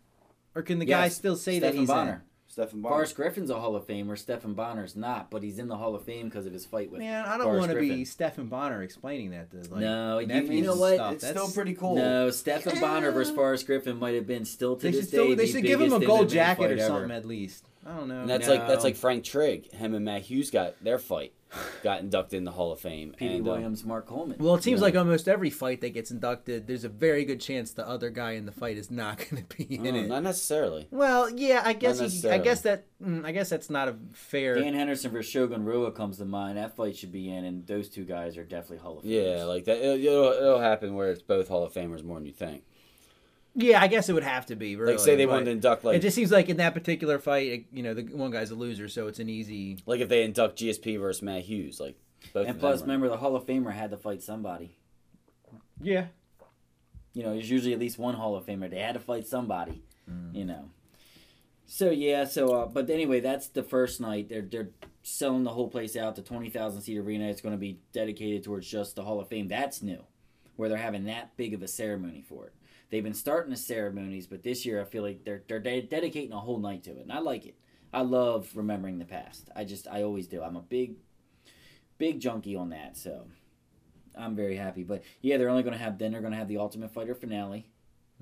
or can the guy still say Stephan that he's Bonnar. Stephan Bonnar. Forrest Griffin's a Hall of Famer. Stephan Bonnar's not, but he's in the Hall of Fame because of his fight with. Man, I don't want to be Griffin. Stephan Bonnar explaining that to like No, you- you know what? stuff. It's That's- still pretty cool. No, Stephan Yeah. Bonnar versus Forrest Griffin might have been still to They this should, still, day. they the should give him a gold jacket fight or ever. something at least. I don't know. And that's like that's like Frank Trigg. Him and Matt Hughes got their fight, got inducted in the Hall of Fame. P.D. and, uh, Williams, Mark Coleman. Well, it seems Yeah. like almost every fight that gets inducted, there's a very good chance the other guy in the fight is not going to be in uh, it. not necessarily. Well, yeah, I guess you, I guess that mm, I guess that's not a fair. Dan Henderson versus Shogun Rua comes to mind. That fight should be in, and those two guys are definitely Hall of Famers. Yeah, like that. It'll, it'll, it'll happen where it's both Hall of Famers more than you think. Yeah, I guess it would have to be. Really, Like say they but wanted to induct like it just seems like in that particular fight, you know, the one guy's a loser, so it's an easy. like if they induct GSP versus Matt Hughes, like both. And of plus, them remember the Hall of Famer had to fight somebody. Yeah. You know, there's usually at least one Hall of Famer. They had to fight somebody. Mm. You know. So yeah, so uh, but anyway, that's the first night. They're they're selling the whole place out. The twenty thousand seat arena. It's going to be dedicated towards just the Hall of Fame. That's new, where they're having that big of a ceremony for it. They've been starting the ceremonies, but this year I feel like they're they're de- dedicating a whole night to it, and I like it. I love remembering the past. I just I always do. I'm a big big junkie on that, so I'm very happy. But yeah, they're only going to have then they're going to have the Ultimate Fighter finale,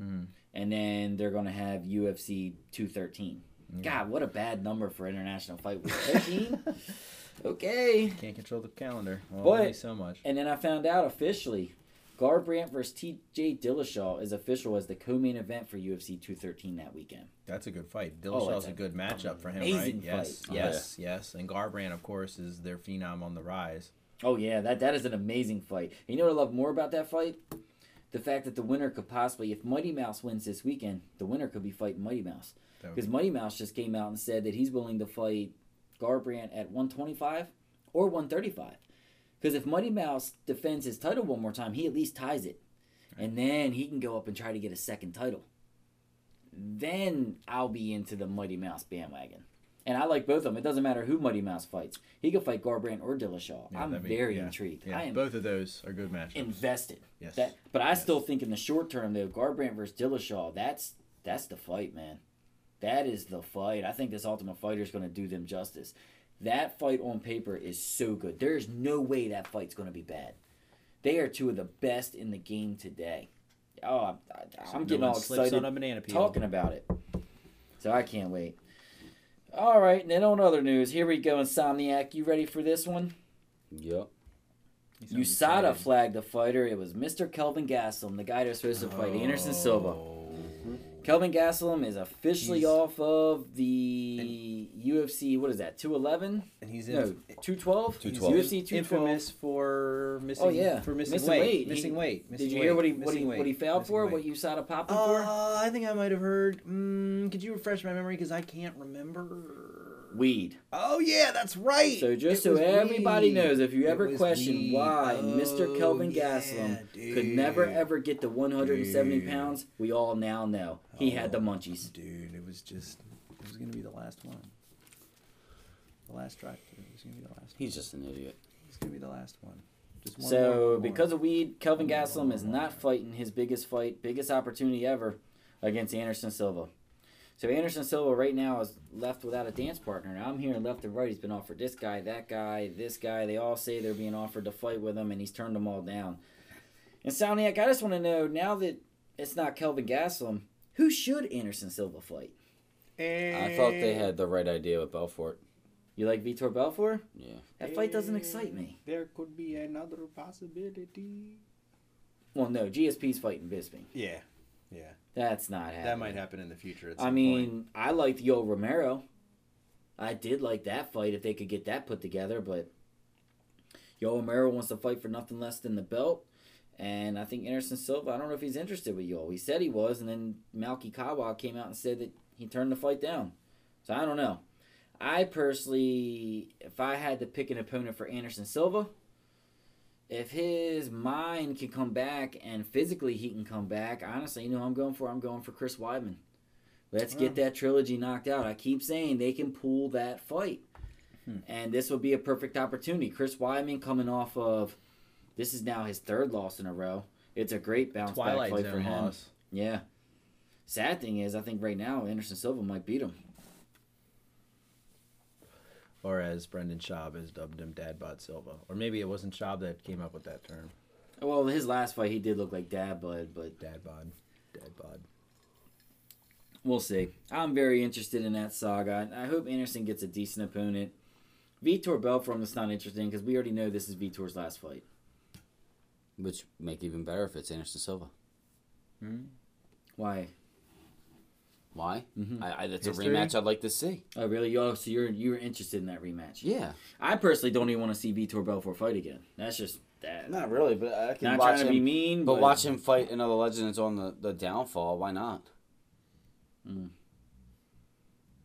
Mhm. and then they're going to have UFC 213. God, what a bad number for International Fight Week. 13. okay. Can't control the calendar. Well, But- so much. And then I found out officially, Garbrandt versus T.J. Dillashaw is official as the co-main event for UFC 213 that weekend. That's a good fight. Oh, Dillashaw's it's a a good matchup for him, right? Yes, fight. yes, oh, yes. And Garbrandt, of course, is their phenom on the rise. Oh yeah, that that is an amazing fight. You know what I love more about that fight? The fact that the winner could possibly, if Mighty Mouse wins this weekend, the winner could be fighting Mighty Mouse. Because Mighty Mouse just came out and said that he's willing to fight Garbrandt at 125 or 135. Because if Mighty Mouse defends his title one more time, he at least ties it. And then he can go up and try to get a second title. Then I'll be into the Mighty Mouse bandwagon. And I like both of them. It doesn't matter who Mighty Mouse fights. He could fight Garbrandt or Dillashaw. Yeah, I'm be- very yeah, intrigued. Yeah, I am both of those are good matches. invested. yes. That, but I Yes. still think in the short term though, Garbrandt versus Dillashaw, that's that's the fight, man. That is the fight. I think this Ultimate Fighter is going to do them justice. That fight on paper is so good. There is no way that fight's going to be bad. They are two of the best in the game today. Oh, I'm, I, I'm getting one all slips excited on a banana peel. talking about it. So I can't wait. All right, and then on other news, here we go, Insomniac. You ready for this one? Yep. USADA excited. flagged the fighter. It was Mr. Kelvin Gastelum, the guy that was supposed to fight Anderson Silva. Oh. Kelvin Gastelum is officially He's- off of the UFC. What is that? Two eleven? And he's in, No, two twelve. 212. UFC two twelve. infamous for missing. Oh, yeah. for missing, Missing weight. weight. Missing He- weight. Did missing you hear what he weight, what he, what he weight, fouled missing for? weight. What USADA popped him for? Uh, I think I might have heard. Mm, could you refresh my memory because I can't remember. Weed. Oh yeah, that's right. So just It so everybody weed. knows, if you ever question weed. why Oh, Mr. Kelvin yeah, Gastelum could never ever get to 170 Dude. pounds, we all now know he had the Oh, munchies. Dude, it was just. It was gonna be the last one. The last drive. It was gonna be the last. One. He's just an idiot. It's gonna be the last one. One more, So one more. because of weed, Kelvin One Gastelum is not fighting his biggest fight, biggest opportunity ever against Anderson Silva. So Anderson Silva right now is left without a dance partner. Now I'm hearing left and right he's been offered this guy, that guy, this guy. They all say they're being offered to fight with him, and he's turned them all down. And Soundniac, I just want to know now that it's not Kelvin Gastelum, who should Anderson Silva fight? Eh. I thought they had the right idea with Belfort. You like Vitor Belfort? Yeah. That fight doesn't eh, excite me. There could be another possibility. Well, no, GSP's fighting Bisping. Yeah, yeah, That's not happening. that might happen in the future. At I mean, point. I liked Yoel Romero. I did like that fight if they could get that put together, but Yoel Romero wants to fight for nothing less than the belt. And I think Anderson Silva, I don't know if he's interested with Yo. He said he was, and then Malki Kawa came out and said that he turned the fight down. So I don't know. I personally, if I had to pick an opponent for Anderson Silva, if his mind can come back and physically he can come back, honestly, you know who I'm going for? I'm going for Chris Weidman. Let's get that trilogy knocked out. I keep saying they can pull that fight. Hmm. And this would be a perfect opportunity. Chris Weidman coming off of this is now his third loss in a row. It's a great bounce Twilight back fight for him. loss. Yeah. Sad thing is, I think right now Anderson Silva might beat him. Or as Brendan Schaub has dubbed him, Dad Bod Silva, or maybe it wasn't Schaub that came up with that term, Well, his last fight he did look like dad bud, but Dad Bod, Dad Bod. we'll see. I'm very interested in that saga. I hope Anderson gets a decent opponent. Vitor Belfort, that's not interesting because we already know this is Vitor's last fight. Which make even better if it's Anderson Silva. Hmm? Why? Why? Mhm. I, I, that's History? a rematch I'd like to see. Oh, really? Oh, so you're you're interested in that rematch? Yeah. I personally don't even want to see Vitor Belfort fight again. That's just that. Not really, but I can Not watch trying to him. be mean, but but, watch him fight another legend that's on the, the downfall. Why not?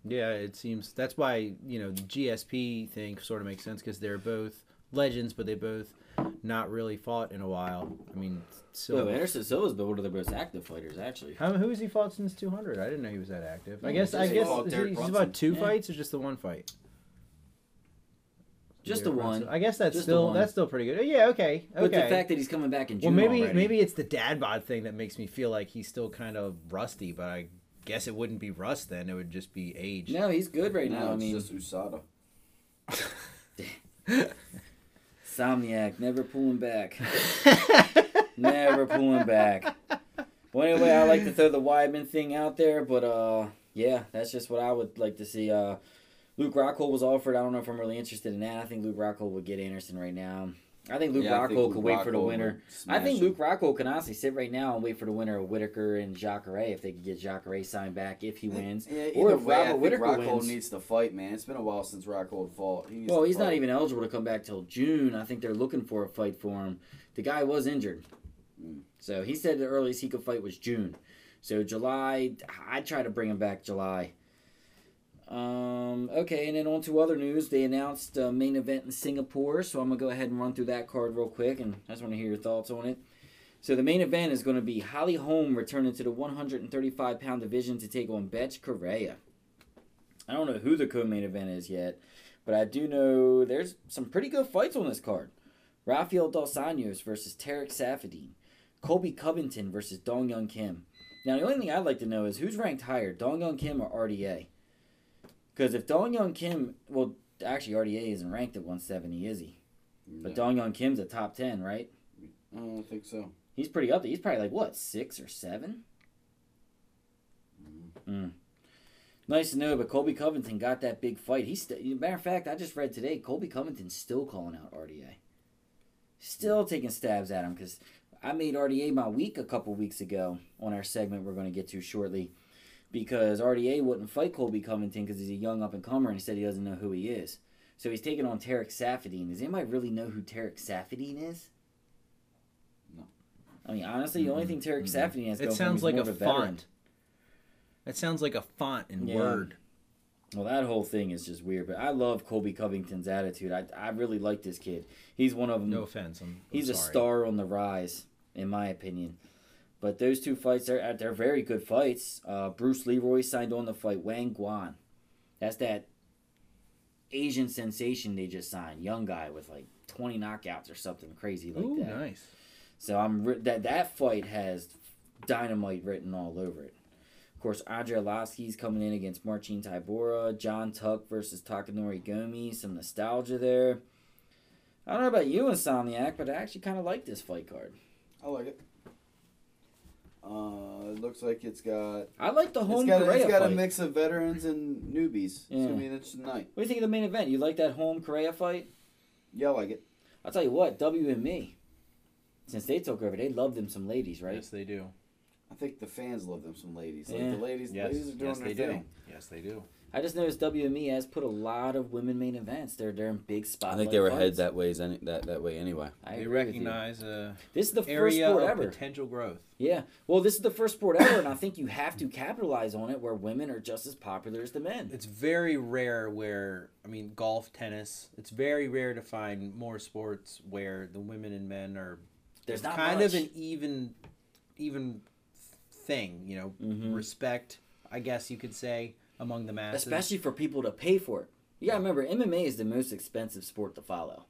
Yeah, it seems that's why you know the GSP thing sort of makes sense because they're both legends, but they both not really fought in a while. I mean, so So Anderson Silva's been one of the most active fighters, actually. How, who has he fought since 200? I didn't know he was that active. I guess I guess is Derek he, he's Brunson. about two Yeah. fights or just the one fight. Just Derek the one. Brunson. I guess that's Just still that's still pretty good. Oh, yeah, okay, okay. But the fact that he's coming back in well, June maybe already. maybe it's the dad bod thing that makes me feel like he's still kind of rusty. But I guess it wouldn't be rust then; it would just be age. No, he's good right now. I mean, just USADA. Somniac, never pulling back. never pulling back. Well, anyway, I like to throw the Weidman thing out there, but uh, yeah, that's just what I would like to see. Uh, Luke Rockhold was offered. I don't know if I'm really interested in that. I think Luke Rockhold would get Anderson right now. I think Luke Rockhold could wait for the winner. I think Luke Rockhold can honestly sit right now and wait for the winner of Whittaker and Jacare if they could get Jacare signed back if he wins. Yeah, Or if way, I Robert think Whittaker Rockhold wins. needs to fight, man. It's been a while since Rockhold fought. He Well, he's not even eligible to come back till June. I think they're looking for a fight for him. The guy was injured. Mm. So he said the earliest he could fight was June. So July, I'd try to bring him back July. Um, okay, and then on to other news. They announced a main event in Singapore, so I'm going to go ahead and run through that card real quick, and I just want to hear your thoughts on it. So the main event is going to be Holly Holm returning to the 135 pound division to take on Bethe Correia. I don't know who the co-main event is yet, but I do know there's some pretty good fights on this card. Rafael Dos Anjos versus Tarec Saffiedine. Colby Covington versus Dong Hyun Kim. Now, the only thing I'd like to know is who's ranked higher, Dong Hyun Kim or RDA? Because if Dong Hyun Kim, well, actually, RDA isn't ranked at 170, is he? But Dong Hyun Kim's a top 10, right? I don't think so. He's pretty up there. He's probably like, what, six or seven? Mm. Nice to know, but Colby Covington got that big fight. He's st- matter of fact, I just read today, Colby Covington's still calling out RDA. Still taking stabs at him because I made RDA my week a couple weeks ago on our segment we're going to get to shortly because RDA wouldn't fight Colby Covington because he's a young up and comer and he said he doesn't know who he is. So he's taking on Tarec Saffiedine. Does anybody really know who Tarec Saffiedine is? No. I mean, honestly, the only thing Tarec Saffiedine has It going sounds like is a more of veteran. font. That sounds like a font in Yeah. Word. Well, that whole thing is just weird, but I love Colby Covington's attitude. I, I really like this kid. He's one of them. No offense. I'm, I'm he's a star on the rise, in my opinion. But those two fights, they're, they're very good fights. Uh, Bruce Leroy signed on to fight Wang Guan. That's that Asian sensation they just signed. Young guy with like 20 knockouts or something crazy like Ooh, that. nice. So I'm ri- that that fight has dynamite written all over it. Of course, Andrei Arlovski's coming in against Marcin Tybura. Jon Tuck versus Takanori Gomi. Some nostalgia there. I don't know about you, Insomniac, but I actually kind of like this fight card. I like it. Uh, it looks like it's got I like the it's home got, it's got a mix of veterans and newbies. It's Yeah. gonna be an interesting night. What do you think of the main event? You like that Holm Correia fight? Yeah, I like it. I'll tell you what, WME, since they took over, they love them some ladies, right? Yes, they do. I think the fans love them some ladies. Yeah. Like the ladies, Yes, ladies are doing yes, their they thing. do. Yes, they do. I just noticed WME has put a lot of women main events. They're they're in big spots. I think they were fights. headed that ways any, that that way anyway. I They agree with you. recognize a This is the first sport of ever. potential growth. Yeah. Well, this is the first sport ever, and I think you have to capitalize on it where women are just as popular as the men. It's very rare where I mean golf, tennis. It's very rare to find more sports where the women and men are There's it's not kind much. of an even even thing, you know, Mhm. respect, I guess you could say, among the masses. Especially for people to pay for it. You gotta remember, MMA is the most expensive sport to follow.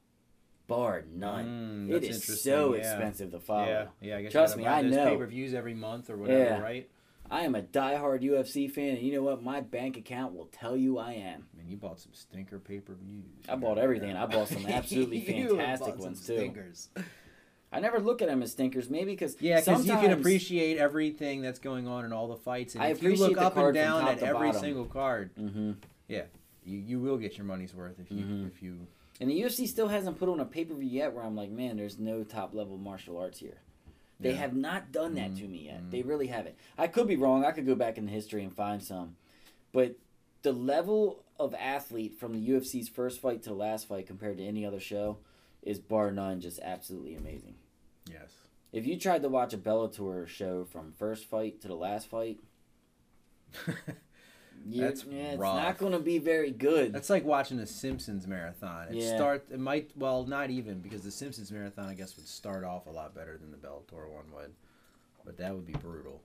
Bar none. Mm, it is so yeah. expensive to follow. Yeah, yeah. I guess Trust me, buy I know. pay per views every month or whatever, Yeah. right? I am a diehard UFC fan, and you know what? My bank account will tell you I am. I mean, you bought some stinker pay per views. I bought everything. I bought some absolutely fantastic ones too. stinkers. I never look at them as stinkers, maybe because Yeah, because you can appreciate everything that's going on in all the fights, and I if you look the up and down at every bottom. single card, Mhm. Yeah, you you will get your money's worth if you Mhm. if you. And the UFC still hasn't put on a pay per view yet where I'm like, man, there's no top level martial arts here. They Yeah. have not done that Mhm. to me yet. Mhm. They really haven't. I could be wrong. I could go back in the history and find some. But the level of athlete from the UFC's first fight to last fight compared to any other show is bar none just absolutely amazing. Yes. If you tried to watch a Bellator show from first fight to the last fight, you That's yeah, it's rough. not going to be very good. That's like watching a Simpsons marathon. It Yeah. start it might well not even because the Simpsons marathon I guess would start off a lot better than the Bellator one would, but that would be brutal.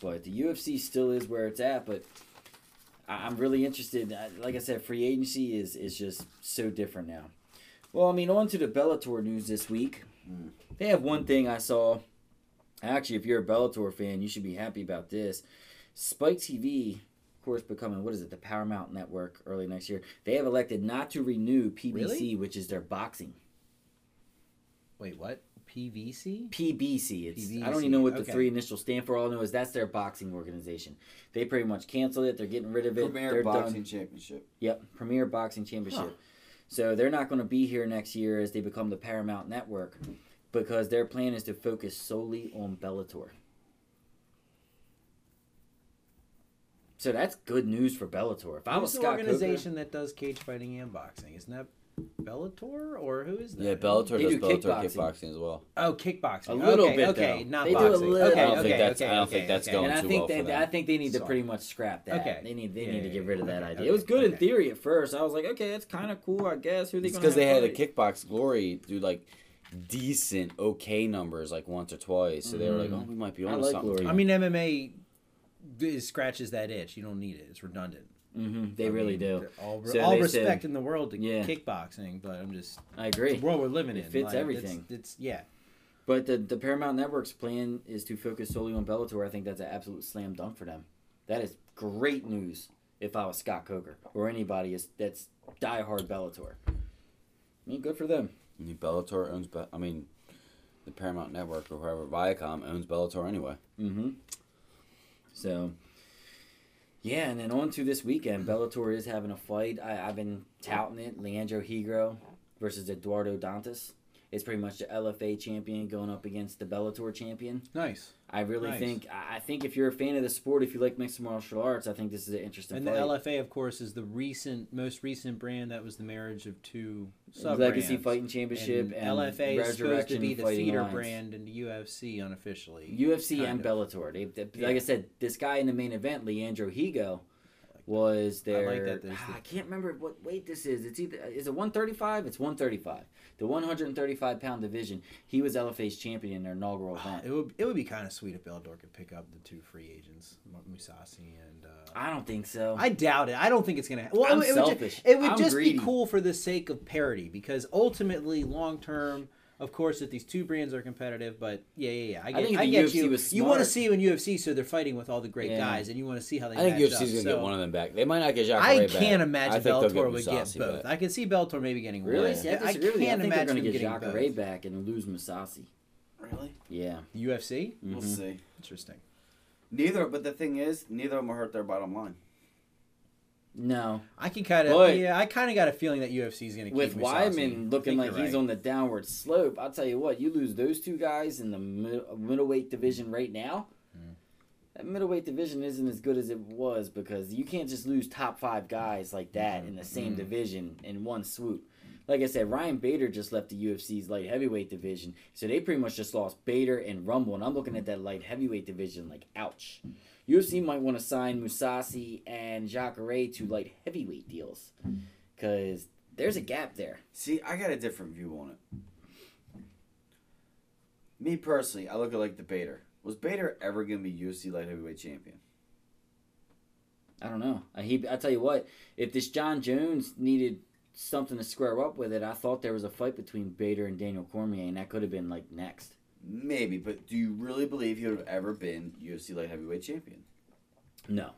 but the UFC still is where it's at. But I- I'm really interested. Like I said, free agency is is just so different now. Well, I mean, on to the Bellator news this week. Mm. They have one thing I saw. Actually, if you're a Bellator fan, you should be happy about this. Spike TV, of course, becoming what is it, the Paramount Network early next year. They have elected not to renew PBC, Really? which is their boxing. Wait, what? PVC? PBC. It's I don't even know what the okay. three initials stand for. All I know is that's their boxing organization. They pretty much canceled it. They're getting rid of it. Premier They're Boxing done. Championship. Yep, Premier Boxing Championship. Huh. So they're not going to be here next year as they become the Paramount Network because their plan is to focus solely on Bellator. So that's good news for Bellator. If I was Scott organization that does cage fighting and boxing? Isn't that Bellator or who is that? Yeah, Bellator They does do Bellator kickboxing. kickboxing as well. Oh, kickboxing. A little okay, bit, Okay, though. not They do a boxing. little- okay, I don't okay, think that's- okay, I don't okay, think that's okay. going and I too think well they, for them. I think they need to pretty much scrap that. Okay. They need, they Yeah, need to get rid of that Okay, idea. okay, It was good in theory at first. I was like, okay, it's kind of cool, I guess. Who are they It's because they had a kickbox glory do like decent, okay numbers like once or twice. So they were like, Mhm. oh, we might be I on like something. Glory. I mean, MMA d- scratches that itch. You don't need it. It's redundant. Hmm They I really mean, do. All, So all respect said- in the world to Yeah. kickboxing, but I'm just I it's agree. the world we're living It in. fits like, everything. It's, it's yeah. But the, the Paramount Network's plan is to focus solely on Bellator. I think that's an absolute slam dunk for them. That is great news if I was Scott Coker or anybody is that's diehard Bellator. I mean, good for them. I mean, Bellator owns. Be- I mean, the Paramount Network or whoever Viacom owns Bellator anyway. Mm-hmm. So, yeah, and then on to this weekend. Mm-hmm. Bellator is having a fight. I, I've been touting it. Leandro Higo versus Eduardo Dantas. It's pretty much the LFA champion going up against the Bellator champion. Nice. I really Nice. think I think if you're a fan of the sport, if you like mixed martial arts, I think this is an interesting And the. LFA, of course, is the recent, most recent brand that was the marriage of two sub Legacy Fighting Championship and, LFA is supposed to be the feeder Alliance. brand in the UFC unofficially. UFC and of. Bellator. They, they- Yeah. like I said, this guy in the main event, Leandro Higo, was there. I like that ah, the- I can't remember what weight this is. It's either is it 135? It's 135. The 135 pound division. He was LFA's champion in their inaugural event. It would it would be kind of sweet if Bellator could pick up the two free agents, Mousasi and. Uh, I don't think so. I doubt it. I don't think it's gonna. Well, I'm it would, selfish. it would I'm just greedy. be cool for the sake of parity, because ultimately, long term, of course, that these two brands are competitive. But yeah, yeah, yeah. I get, think I, get UFC you. was You want to see them in UFC, so they're fighting with all the great Yeah. guys, and you want to see how they. I think match UFC's up. gonna So get one of them back. They might not get Jacare I back. can't I imagine think they'll Bellator would get both. back. I can see Bellator maybe getting really? one. See, I I disagree. I can't think they're imagine going to them get getting Jacare both. back and lose Mousasi. Really? Yeah. UFC, We'll Mhm. see. interesting. Neither, but the thing is, neither of them will hurt their bottom line. No. I can kind of But- yeah. I kind of got a feeling that UFC is going to keep with. Weidman looking like he's right. on the downward slope, I'll tell you what, you lose those two guys in the mid- middleweight division right now. Mm. That middleweight division isn't as good as it was because you can't just lose top five guys like that in the same Mm. division in one swoop. Like I said, Ryan Bader just left the UFC's light heavyweight division, so they pretty much just lost Bader and Rumble. And I'm looking at that light heavyweight division like, ouch. UFC might want to sign Mousasi and Jacare to light heavyweight deals because there's a gap there. See, I got a different view on it. Me personally, I look at like the Bader. Was Bader ever gonna be UFC light heavyweight champion? I don't know. I he I tell you what, if this Jon Jones needed something to square up with it, I thought there was a fight between Bader and Daniel Cormier, and that could have been like next. Maybe, but do you really believe he would have ever been UFC light heavyweight champion? No.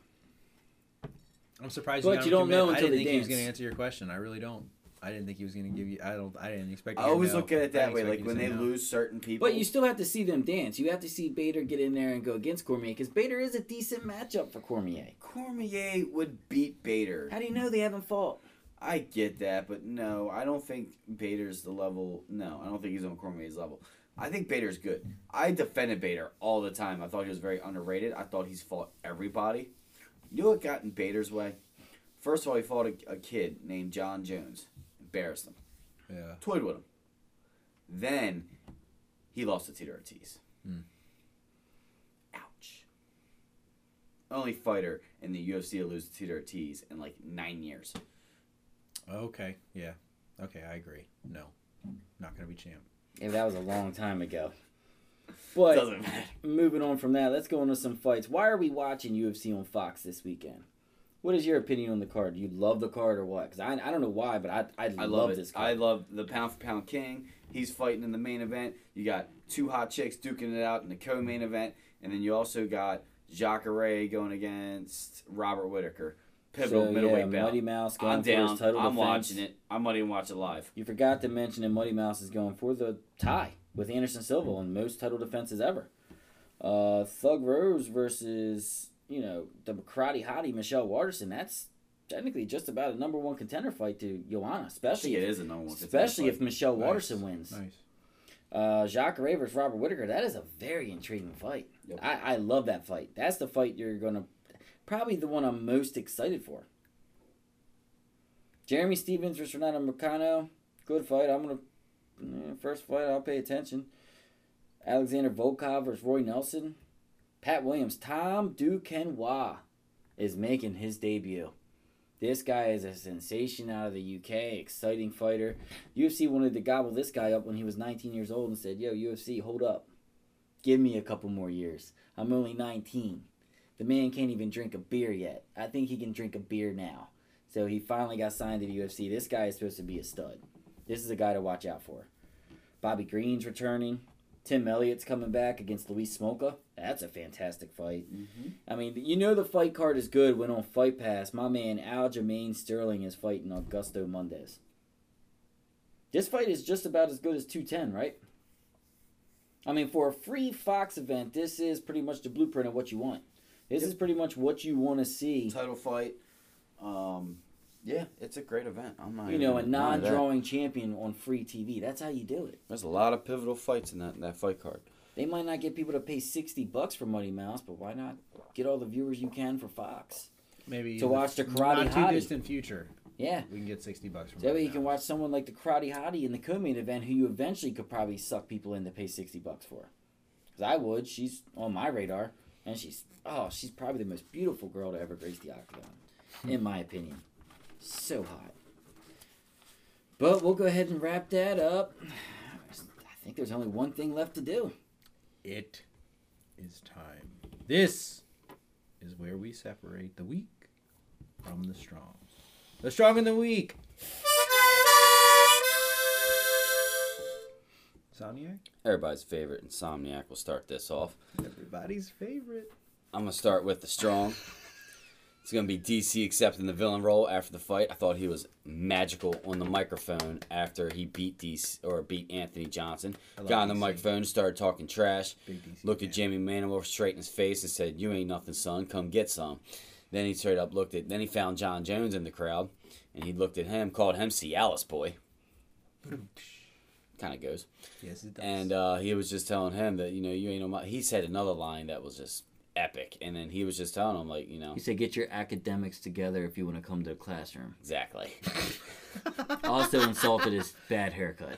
I'm surprised But you, got you him don't to know admit- I didn't they think he was going to answer your question. I really don't. I didn't think he was going to give you. I don't. I didn't expect. I always look at it that way. Like when they no. lose certain people. But you still have to see them dance. You have to see Bader get in there and go against Cormier because Bader is a decent matchup for Cormier. Cormier would beat Bader. How do you know they haven't fought? I get that, but no, I don't think Bader's the level. No, I don't think he's on Cormier's level. I think Bader's good. I defended Bader all the time. I thought he was very underrated. I thought he's fought everybody. You know what got in Bader's way? First of all, he fought a, a kid named Jon Jones. Embarrassed him. Yeah. Toyed with him. Then he lost to Tito Ortiz. Hmm. Ouch. Only fighter in the UFC to lose to Tito Ortiz in like nine years. Okay. Yeah. Okay. I agree. No. Not going to be champ. Yeah, that was a long time ago. But Doesn't matter. moving on from that, let's go into some fights. Why are we watching UFC on Fox this weekend? What is your opinion on the card? Do you love the card or what? Because I, I don't know why, but I, I, I love, love it. this I love the pound for pound king. He's fighting in the main event. You got two hot chicks duking it out in the co-main event, and then you also got Jacare going against Robert Whittaker, pivotal so, middleweight yeah, belt. Mighty Mouse going I'm for his down. title I'm defense. watching it. I'm might even watch it live. You forgot to mention that Mighty Mouse is going for the tie with Anderson Silva on most title defenses ever. Uh, Thug Rose versus, you know, the karate hottie Michelle Waterson. That's technically just about a number one contender fight to Joanna, especially it if, is a number one. especially if Michelle Nice. Waterson wins. Nice. Uh, Jacare versus Robert Whittaker. That is a very intriguing fight. Yep. I, I love that fight. That's the fight you're gonna probably the one I'm most excited for. Jeremy Stephens versus Renato Moicano. Good fight. I'm gonna eh, first fight. I'll pay attention. Alexander Volkov versus Roy Nelson. Pat Williams. Tom Duquesnoy is making his debut. This guy is a sensation out of the UK. Exciting fighter. UFC wanted to gobble this guy up when he was 19 years old and said, Yo, UFC, hold up. Give me a couple more years. I'm only 19. The man can't even drink a beer yet. I think he can drink a beer now. So he finally got signed to the UFC. This guy is supposed to be a stud. This is a guy to watch out for. Bobby Green's returning. Tim Elliott's coming back against Louis Smolka. That's a fantastic fight. Mhm. I mean, you know the fight card is good when on Fight Pass, my man Aljamain Sterling is fighting Augusto Mendes. This fight is just about as good as 210, right? I mean, for a free Fox event, this is pretty much the blueprint of what you want. This is pretty much what you want to see. title fight. Um, yeah, it's a great event. I'm not. You know, a even denying that. non-drawing champion on free TV. That's how you do it. There's a lot of pivotal fights in that that fight card. They might not get people to pay 60 bucks for Mighty Mouse, but why not get all the viewers you can for Fox? Maybe To watch the f- Karate not too Hottie. distant future, Yeah. we can get sixty bucks from. So that way you can watch someone like the Karate Hottie in the co-main event who you eventually could probably suck people in to pay 60 bucks for. Because I would. She's on my radar. And she's, oh, she's probably the most beautiful girl to ever grace the octagon. Hmm. in my opinion. So hot. But we'll go ahead and wrap that up. I think there's only one thing left to do. It is time. This is where we separate the weak from the strong. The strong and the weak. Insomniac? Everybody's favorite Insomniac We'll start this off. Everybody's favorite. I'm gonna start with the strong. It's gonna be DC accepting the villain role after the fight. I thought he was magical on the microphone after he beat DC or beat Anthony Johnson. Got on the DC. microphone, started talking trash. Looked at fan. Jimi Manuwa straight in his face and said, "You ain't nothing, son. Come get some." Then he straight up looked at. Then he found Jon Jones in the crowd, and he looked at him, called him Cialis boy. Kind of goes. Yes, it does. And uh, he was just telling him that you know you ain't no. He said another line that was just epic, and then he was just telling him like you know He said, get your academics together if you want to come to the classroom. exactly. Also insulted his bad haircut.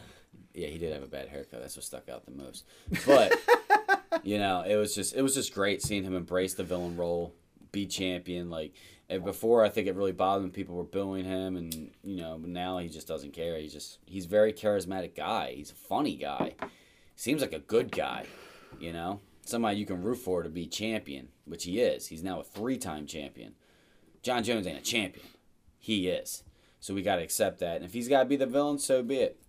yeah, he did have a bad haircut. That's what stuck out the most. But you know, it was just it was just great seeing him embrace the villain role, be champion. Like and before, I think it really bothered him. People were booing him, and you know, now he just doesn't care. He's just he's a very charismatic guy. He's a funny guy. Seems like a good guy. You know, somebody you can root for to be champion, which he is. He's now a three-time champion. Jon Jones ain't a champion. He is. So we got to accept that. And if he's got to be the villain, so be it.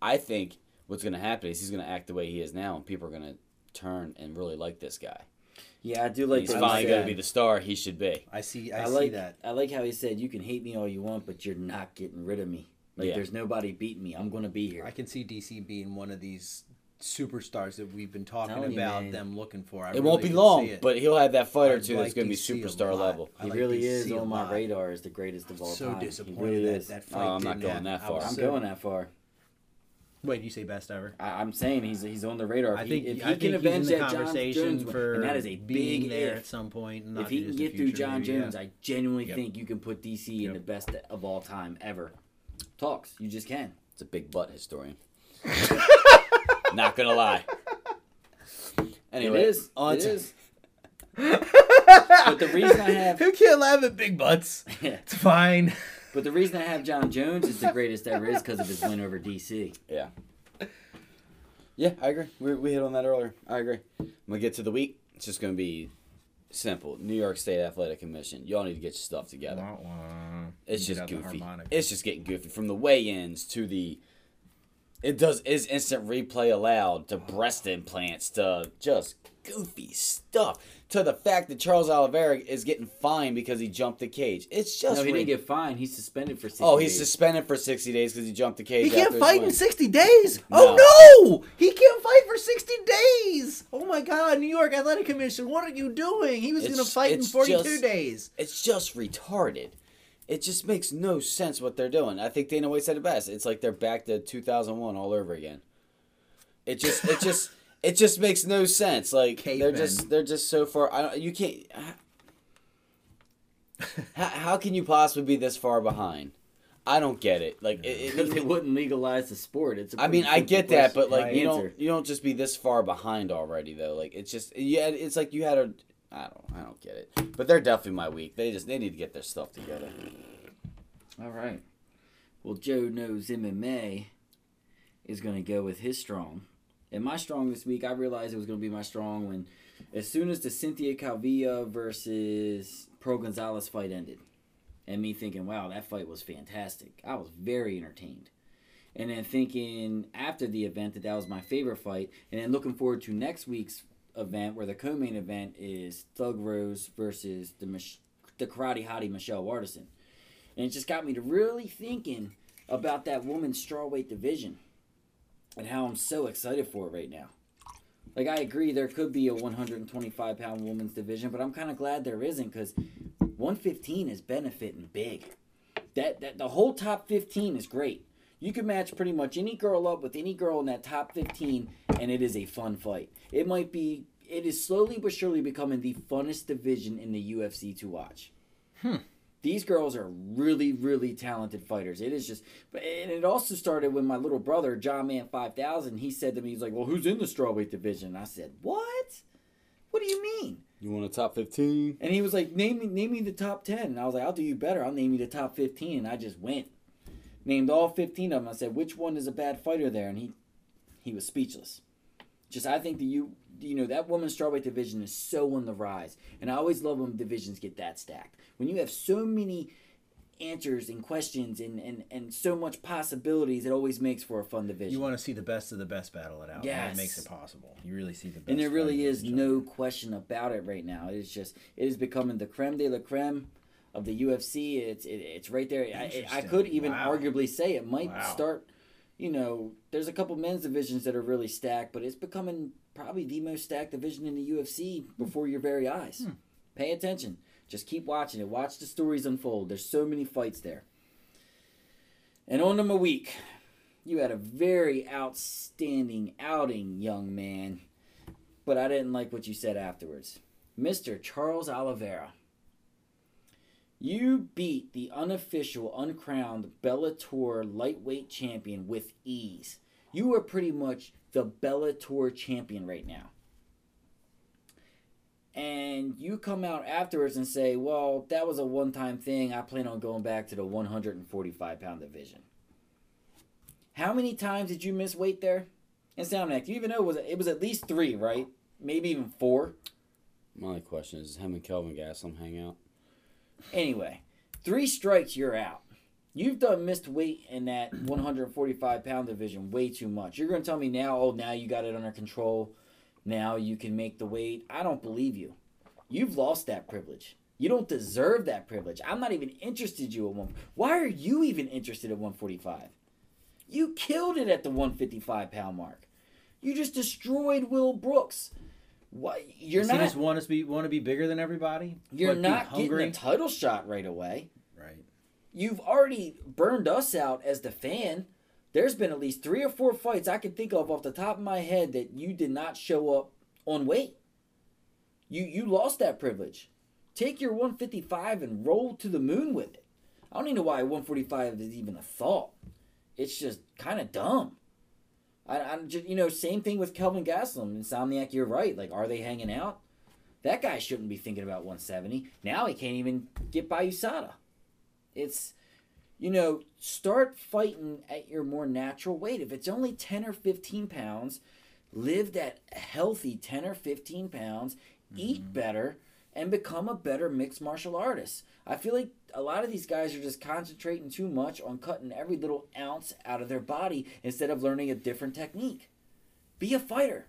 I think what's going to happen is he's going to act the way he is now, and people are going to turn and really like this guy. Yeah, I do like he's that. finally going to be the star he should be. I see. I, I see like that. I like how he said, "You can hate me all you want, but you're not getting rid of me. Like Yeah. there's nobody beating me. I'm gonna be here." I can see DC being one of these superstars that we've been talking Telling about man. them looking for. I it won't be long, but he'll have that fight or I'd two that's going to be superstar level. I he like really DC is a on my radar as the greatest of all so time. He disappointed really that is. that Oh, I'm not didn't going happen. that far. I'm so- going that far. Wait, you say best ever? I, I'm saying he's he's on the radar. If I he, think if he I can think he's in avenge the that Jon conversation Jones for and that is a being big there if. at some point. in If he can get through future, Jon maybe, yeah. Jones, I genuinely Yep. think you can put DC in the best of all time ever. Talks, you just can. It's a big butt historian. not going to lie. Anyway, it is. on it to- but the reason I have, Who can't laugh at big butts? It's fine. But the reason I have Jon Jones is the greatest ever is because of his win over DC. Yeah. Yeah, I agree. We, we hit on that earlier. I agree. When we get to the week, it's just going to be simple. New York State Athletic Commission. Y'all need to get your stuff together. Wah, wah. It's Get just goofy. It's just getting goofy. From the weigh-ins to the, it does is instant replay allowed to breast implants to just goofy stuff to the fact that Charles Oliveira is getting fined because he jumped the cage. It's just no, he re- didn't get fined. He's suspended for. 60 oh he's days. suspended for sixty days because he jumped the cage. He can't after his fight win. in 60 days. Oh, no. Oh no! He can't fight for 60 days. Oh my God, New York Athletic Commission, what are you doing? He was going to fight in 42 just- days. It's just retarded. It just makes no sense what they're doing. I think Dana White said it best. It's like they're back to 2001 all over again. It just, it just, it just makes no sense. Like they're just, they're just so far. I don't, you can't. How, how can you possibly be this far behind? I don't get it. Like it, because it, they wouldn't legalize the sport. It's. a I mean, I get that, but like you Answer. don't, you don't just be this far behind already though. Like it's just, yeah, it's like you had a. I don't, I don't get it. But they're definitely my week. They just, they need to get their stuff together. All right. Well, Joe knows MMA is going to go with his strong. And my strong this week, I realized it was going to be my strong when, as soon as the Cynthia Calvillo versus Pearl Gonzalez fight ended, and me thinking, wow, that fight was fantastic. I was very entertained. And then thinking after the event that that was my favorite fight, and then looking forward to next week's event where the co-main event is Thug Rose versus the Mich- the karate hottie Michelle Waterson. And it just got me to really thinking about that woman's strawweight division and how I'm so excited for it right now. Like, I agree there could be a 125 pound women's division, but I'm kind of glad there isn't because 115 is benefiting big. That, that The whole top 15 is great. You can match pretty much any girl up with any girl in that top 15, and it is a fun fight. It might be, it is slowly but surely becoming the funnest division in the UFC to watch hmm. These girls are really really talented fighters. It is just but and it also started when my little brother john man 5000 he said to me he's like well who's in the strawweight division? And i said what? What do you mean? You want a top 15? and he was like name me name me the top 10 and i was like i'll do you better. I'll name you the top 15 and i just went. Named all 15 of them. I said which one is a bad fighter there? And he he was speechless. Just i think that you you know that women's strawweight division is so on the rise and i always love when divisions get that stacked when you have so many answers and questions and and, and so much possibilities it always makes for a fun division You want to see the best of the best battle it out. Yeah. That makes it possible. You really see the best. and there really is no question about it right now. It is just it is becoming the creme de la creme of the UFC. It's it, it's right there. I, I could even Wow. arguably say it might Wow. start. You know, there's a couple men's divisions that are really stacked, but it's becoming probably the most stacked division in the UFC before your very eyes. Hmm. Pay attention. Just keep watching it. Watch the stories unfold. There's so many fights there. And on my week. You had a very outstanding outing, young man but I didn't like what you said afterwards. Mr. Charles Oliveira. You beat the unofficial, uncrowned Bellator lightweight champion with ease. You were pretty much the Bellator champion right now. And you come out afterwards and say, well, that was a one time thing. I plan on going back to the 145 pound division. How many times did you miss weight there? And Soundneck, you even know it was it was at least three, right? Maybe even four. My only question is, does him and Kelvin Gastelum hang out? Anyway, three strikes, you're out. You've done missed weight in that 145 pound division way too much. You're going to tell me now, oh, now you got it under control. Now you can make the weight. I don't believe you. You've lost that privilege. You don't deserve that privilege. I'm not even interested you at one. Why are you even interested at 145? You killed it at the 155 pound mark. You just destroyed Will Brooks. Why you're he not just want to be want to be bigger than everybody? you're not getting a title shot right away. You've already burned us out as the fan. There's been at least three or four fights I can think of off the top of my head that you did not show up on weight. You you lost that privilege. Take your 155 and roll to the moon with it. I don't even know why 145 is even a thought. It's just kind of dumb. I, I'm just, you know, same thing with Kelvin Gastelum. Insomniac, you're right. Like, are they hanging out? That guy shouldn't be thinking about 170. Now he can't even get by USADA. It's, you know, start fighting at your more natural weight. If it's only 10 or 15 pounds, live that healthy 10 or 15 pounds, eat mm-hmm. better, and become a better mixed martial artist. I feel like a lot of these guys are just concentrating too much on cutting every little ounce out of their body instead of learning a different technique. Be a fighter.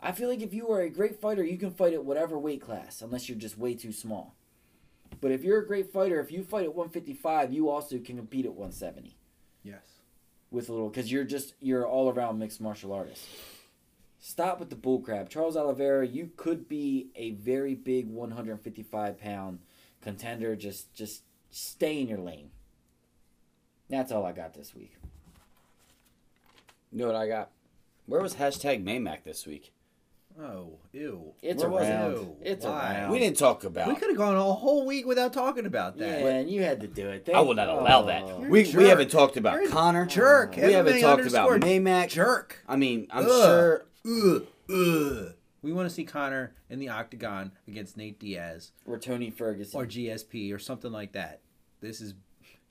I feel like if you are a great fighter, you can fight at whatever weight class, unless you're just way too small. But if you're a great fighter, if you fight at 155, you also can compete at 170 Yes. with a little because you're just you're all around mixed martial artist. Stop with the bullcrap, Charles Oliveira. You could be a very big 155 pound contender. Just just stay in your lane. That's all I got this week. You know what I got? Where was hashtag Maymac this week? Oh, ew. It's Where was it? around. Ew. It's Why? around. We didn't talk about. We could have gone a whole week without talking about that. Yeah, that. and you had to do it. I will not allow that. You're We, a we jerk. haven't talked about You're a Connor. Jerk. We haven't MMA talked about underscore Maymac. Jerk. I mean, I'm Ugh. sure. Ugh. Ugh. We want to see Conor in the octagon against Nate Diaz Or Tony Ferguson. or GSP or something like that. This is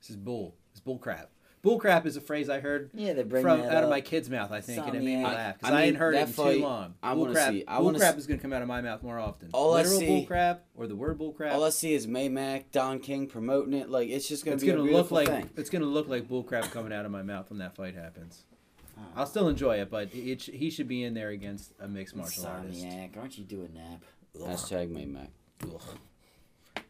this is bull. It's bull crap. Bull crap is a phrase I heard yeah, they bring from that out of my kid's mouth, I think, and it made me laugh because I, mean, hadn't heard it that in fight, too long. I bull wanna crap, see- I bull wanna crap s- is going to come out of my mouth more often. All I see- bull crap or the word bullcrap. All I see is Maymac, Don King promoting it. Like it's just gonna be going a to look beautiful like thing. it's going to look like bullcrap coming out of my mouth when that fight happens. Ah. I'll still enjoy it, but it, sh- he should be in there against a mixed martial artist. Insomniac, aren't you doing nap? Hashtag Maymac.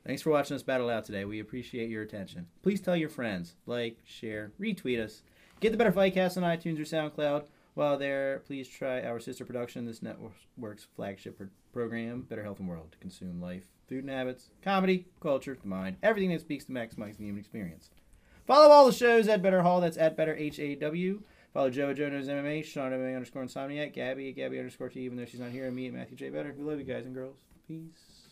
Thanks for watching us battle out today. We appreciate your attention. Please tell your friends, like, share, retweet us. Get the Better Fightcast on iTunes or SoundCloud. While there, please try our sister production, this network's flagship program, Better Health and World, to consume life, food and habits, comedy, culture, the mind, everything that speaks to maximize the human experience. Follow all the shows at Better Hall. That's at Better H A W. Follow Joe Joe Knows MMA, Sean MMA underscore Insomniac, Gabby at Gabby underscore T, even though she's not here, and me at Matthew J. Better. We love you guys and girls. Peace.